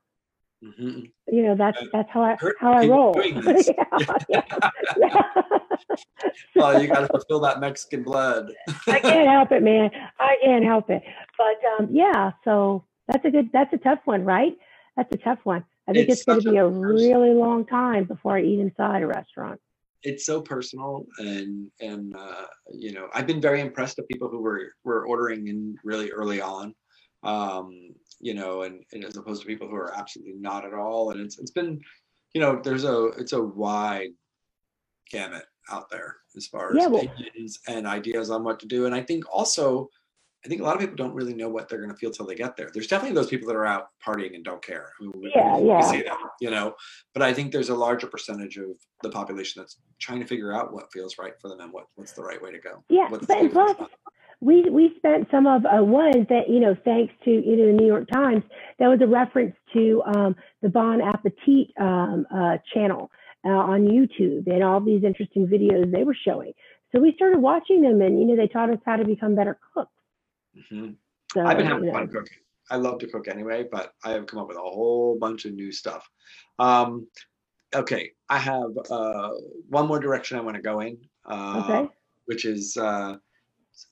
Mhm. You know, that's that's how I how I roll. [laughs] yeah, yeah, yeah. Well, you got to fulfill that Mexican blood. I can't help it, man. I can't help it. But um, yeah, so that's a good, that's a tough one, right? That's a tough one. I think It's it's, going to be a a really long time before I eat inside a restaurant. It's so personal, and and uh, you know, I've been very impressed with people who were were ordering in really early on. Um, you know, and, and as opposed to people who are absolutely not at all. And it's it's been, you know, there's a it's a wide gamut out there as far as Yeah, well- opinions and ideas on what to do. And I think also I think a lot of people don't really know what they're going to feel till they get there. There's definitely those people that are out partying and don't care. We, Yeah, we yeah. see that, you know. But I think there's a larger percentage of the population that's trying to figure out what feels right for them and what, what's the right way to go. Yeah, What's but plus, we we spent some of uh, one that you know thanks to you know the New York Times that was a reference to um, the Bon Appetit um, uh, channel uh, on YouTube and all these interesting videos they were showing. So we started watching them, and you know they taught us how to become better cooks. Mhm. So I've been having you know, fun cooking. I love to cook anyway, but I have come up with a whole bunch of new stuff. Um, okay, I have uh, one more direction I want to go in, uh, Okay. which is uh,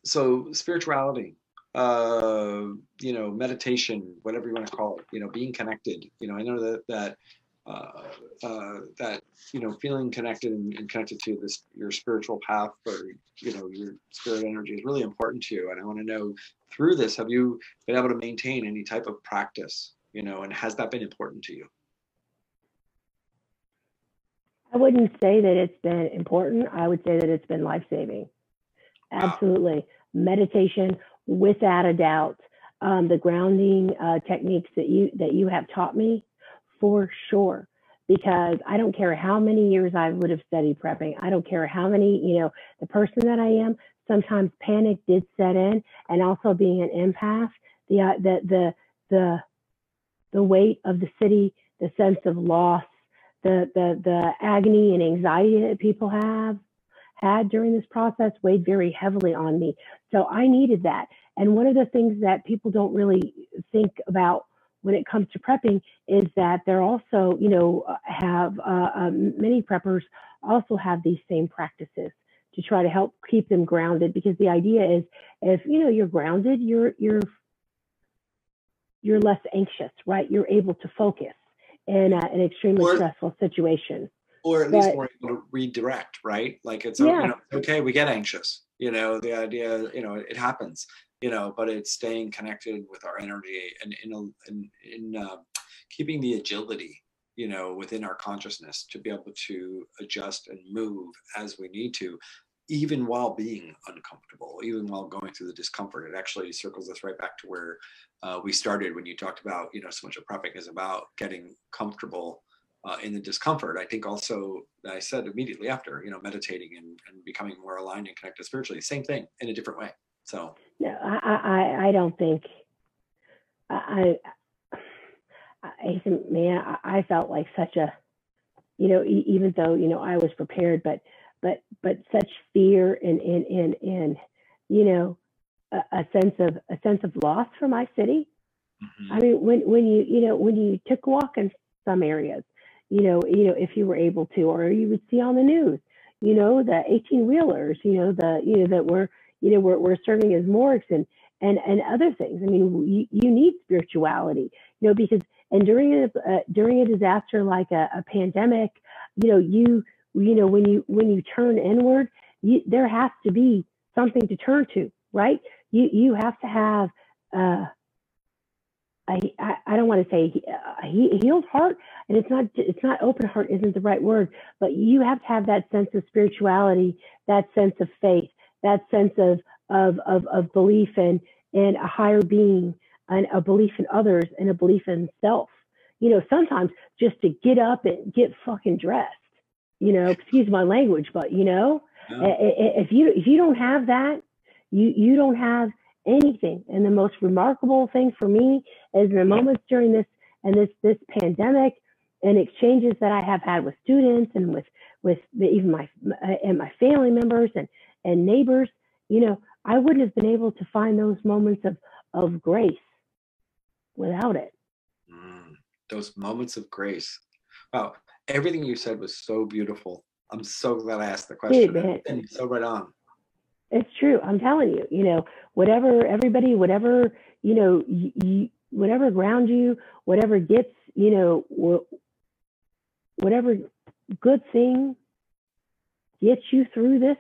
so spirituality, uh, you know, meditation, whatever you want to call it. You know, being connected. You know, I know that that uh, uh, that you know, feeling connected and, and connected to this your spiritual path or you know your spirit energy is really important to you. And I want to know through this, have you been able to maintain any type of practice? You know, and has that been important to you? I wouldn't say that it's been important. I would say that it's been life saving. Absolutely. Meditation, without a doubt. Um, the grounding uh, techniques that you that you have taught me, for sure. Because I don't care how many years I would have studied prepping. I don't care how many, you know, the person that I am. Sometimes panic did set in, and also being an empath, the uh, the the the the weight of the city, the sense of loss, the the the agony and anxiety that people have had during this process weighed very heavily on me. So I needed that. And one of the things that people don't really think about when it comes to prepping is that they're also, you know, have uh, um, many preppers also have these same practices to try to help keep them grounded because the idea is if you know you're grounded you're you're you're less anxious right you're able to focus in a, an extremely Or- stressful situation or at least But- more able to redirect, right? Like it's Yeah. you know, okay, we get anxious. You know, the idea, you know, it happens. You know, but it's staying connected with our energy and in a, in, in uh, keeping the agility, you know, within our consciousness to be able to adjust and move as we need to, even while being uncomfortable, even while going through the discomfort. It actually circles us right back to where uh, we started when you talked about, you know, so much of prepping is about getting comfortable uh, in the discomfort. I think also I said immediately after, you know, meditating and, and becoming more aligned and connected spiritually, same thing in a different way. So No, I, I, I- don't think. I, I, man, I, felt like such a, you know, e- even though you know I was prepared, but, but, but such fear and and and and, you know, a, a sense of a sense of loss for my city. I mean, when when you you know when you took a walk in some areas, you know, you know, if you were able to, or you would see on the news, you know, the eighteen wheelers, you know, the you know that were you know were, were serving as morgues and and and other things. I mean, you, you need spirituality, you know, because and during a uh, during a disaster like a, a pandemic, you know, you you know when you when you turn inward, you, there has to be something to turn to, right? You you have to have. Uh, I, I, I don't want to say he, uh, he, healed heart, and it's not it's not open heart isn't the right word, but you have to have that sense of spirituality, that sense of faith, that sense of of of, of belief in in a higher being, and a belief in others, and a belief in self. You know, sometimes just to get up and get fucking dressed. You know, excuse my language, but you know, yeah. If you if you don't have that, you you don't have anything. And the most remarkable thing for me is the moments during this and this this pandemic and exchanges that I have had with students and with with even my and my family members and and neighbors, you know, I wouldn't have been able to find those moments of of grace without it. Mm, those moments of grace. Wow, everything you said was so beautiful. I'm so glad I asked the question. man. And so right on. It's true. I'm telling you, you know, whatever everybody, whatever, you know, whatever ground you, whatever gets, you know, wh- whatever good thing gets you through this,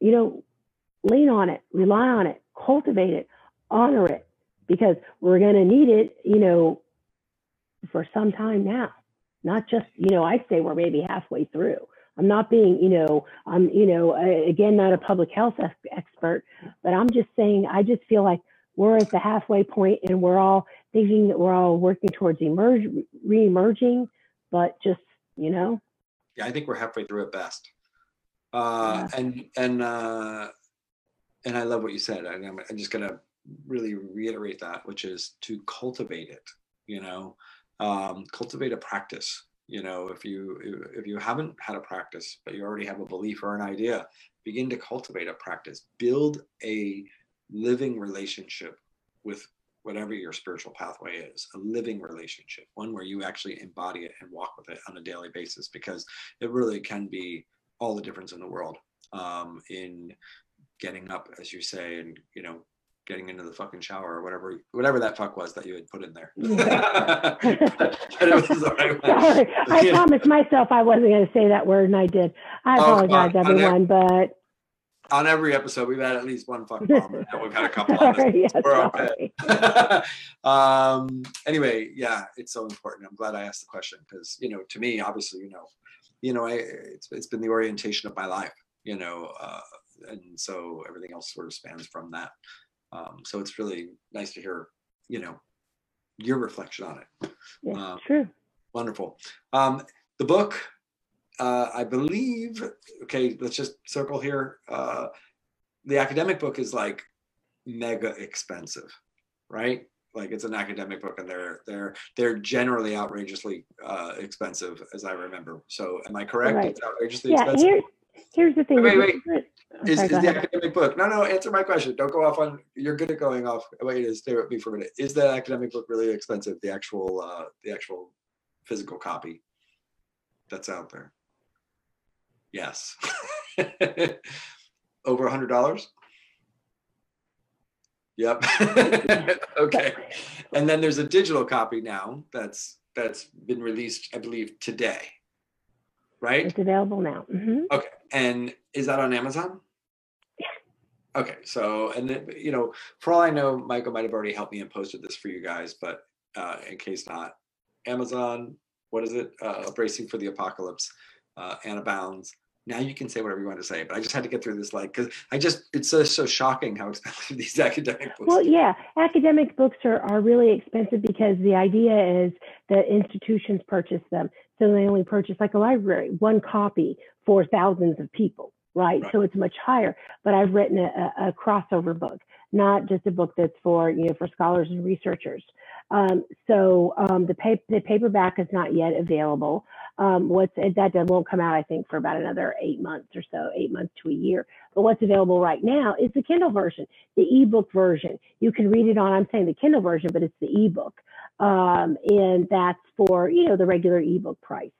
you know, lean on it, rely on it, cultivate it, honor it, because we're going to need it, you know, for some time now. Not just, you know, I'd say we're maybe halfway through. I'm not being, you know, I'm, you know, again, not a public health expert, but I'm just saying, I just feel like we're at the halfway point and we're all thinking that we're all working towards emerge, re-emerging, but just, you know. Yeah, I think we're halfway through at best. Uh, yeah. And, and, uh, and I love what you said. I, I'm, I'm just going to really reiterate that, which is to cultivate it, you know, um, cultivate a practice. You know, if you if you haven't had a practice, but you already have a belief or an idea, begin to cultivate a practice. Build a living relationship with whatever your spiritual pathway is, a living relationship, one where you actually embody it and walk with it on a daily basis, because it really can be all the difference in the world um, in getting up, as you say, and you know, getting into the fucking shower or whatever whatever that fuck was that you had put in there. [laughs] [laughs] Sorry, I promised myself I wasn't going to say that word, and I did. I oh, apologize, oh, everyone, but on every episode we've had at least one fuck [laughs] bomb. we've had a couple on this. yes, We're okay. um, anyway, yeah, it's so important. I'm glad I asked the question because you know, to me, obviously, you know, you know, I it's, it's been the orientation of my life. You know, uh, and so everything else sort of spans from that. Um, so it's really nice to hear, you know, your reflection on it. Yeah, um, true. Wonderful. Um, the book, uh, I believe, okay, let's just circle here. Uh, the academic book is like mega expensive, right? Like it's an academic book, and they're they're they're generally outrageously uh, expensive, as I remember. So, am I correct? Right. It's outrageously yeah, expensive. Here, here's the thing. Wait, wait. wait. Is, is the academic book? No, no. Answer my question. Don't go off on. You're good at going off. Wait, is stay with me for a minute. Is that academic book really expensive? The actual, uh, the actual physical copy that's out there. Yes. [laughs] Over a hundred dollars. Yep. [laughs] okay. And then there's a digital copy now that's that's been released, I believe, today. Right? It's available now. Mm-hmm. Okay. And is that on Amazon? Okay, so and then you know, for all I know, Michael might have already helped me and posted this for you guys, but uh, in case not, Amazon, what is it? Uh, Bracing for the Apocalypse, uh, Anna Bounds. Now you can say whatever you want to say, but I just had to get through this, like, because I just it's so, so shocking how [laughs] expensive these academic books. Well, yeah, academic books are are really expensive because the idea is that institutions purchase them, so they only purchase like a library one copy for thousands of people right? right? So it's much higher. But I've written a, a, crossover book, not just a book that's for you know for scholars and researchers. Um, so um, the, pay, the paperback is not yet available. Um, what's that that won't come out I think for about another eight months or so, eight months to a year. But what's available right now is the Kindle version, the ebook version. You can read it on. I'm saying the Kindle version, but it's the ebook, um, and that's for you know the regular ebook price.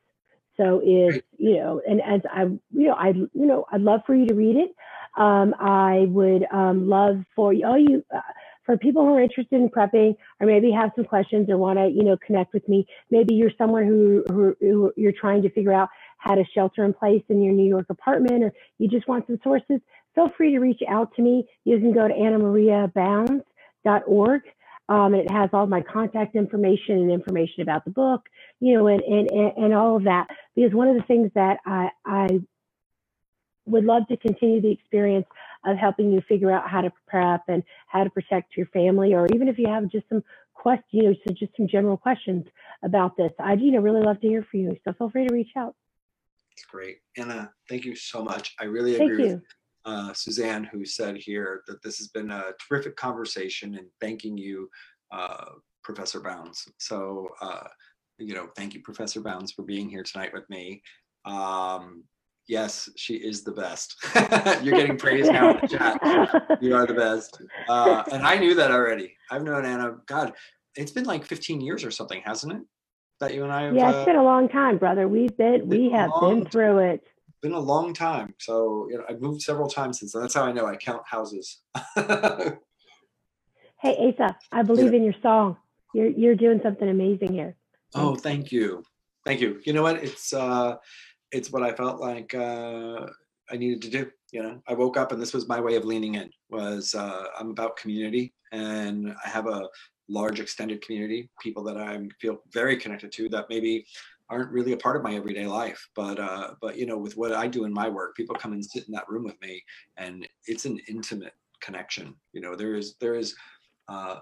So it's you know, and as I you know, I you know, I'd love for you to read it. Um, I would um, love for you, all you uh, for people who are interested in prepping or maybe have some questions or want to you know connect with me. Maybe you're someone who, who, who you're trying to figure out how to shelter in place in your New York apartment, or you just want some sources. Feel free to reach out to me. You can go to annamariabounds.org um, and it has all my contact information and information about the book, you know, and, and, and all of that. Because one of the things that I, I would love to continue the experience of helping you figure out how to prep and how to protect your family, or even if you have just some questions, you know, so just some general questions about this. I'd, you know, really love to hear from you. So feel free to reach out. It's great. Anna, thank you so much. I really agree thank with uh, Suzanne, who said here that this has been a terrific conversation and thanking you, uh, Professor Bounds. So, uh, you know, thank you, Professor Bounds, for being here tonight with me. Um, yes, she is the best. [laughs] You're getting praise now in the chat. You are the best. Uh, and I knew that already. I've known Anna, God, it's been like 15 years or something, hasn't it? That you and I have, Yeah, it's uh, been a long time, brother. We've been, we have been through it been a long time. So you know, I've moved several times since. And that's how I know I count houses. [laughs] hey, Asa, I believe yeah. in your song. You're you're doing something amazing here. Oh, thank you, thank you. You know what? It's uh, it's what I felt like uh, I needed to do. You know, I woke up and this was my way of leaning in. Was uh, I'm about community, and I have a large extended community, people that I feel very connected to that maybe aren't really a part of my everyday life. But uh, but you know, with what I do in my work, people come and sit in that room with me, and it's an intimate connection. You know, there is there is. Uh,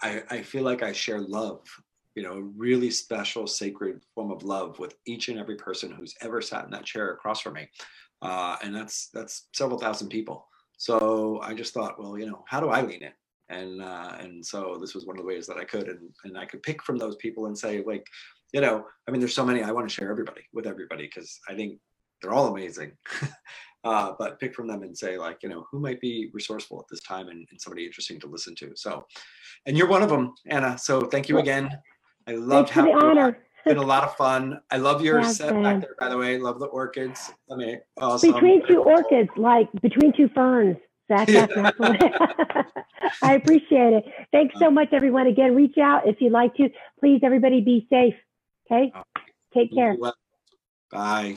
I, I feel like I share love, you know, a really special, sacred form of love with each and every person who's ever sat in that chair across from me, uh, and that's that's several thousand people. So I just thought, well, you know, how do I lean in? And uh, and so this was one of the ways that I could, and and I could pick from those people and say, like, you know, I mean, there's so many I want to share everybody with everybody because I think they're all amazing. [laughs] uh, but pick from them and say, like, you know, who might be resourceful at this time and, and somebody interesting to listen to. So, and you're one of them, Anna. So thank you again. I loved Thanks having you honor. It's been a lot of fun. I love your Yes, set back there, by the way. Love the orchids. I mean, awesome. Between two orchids, like between two ferns. Zach, [laughs] that's that's what- [laughs] I appreciate it. Thanks so much, everyone. Again, reach out if you'd like to. Please, everybody, be safe. Okay. Take care. Bye.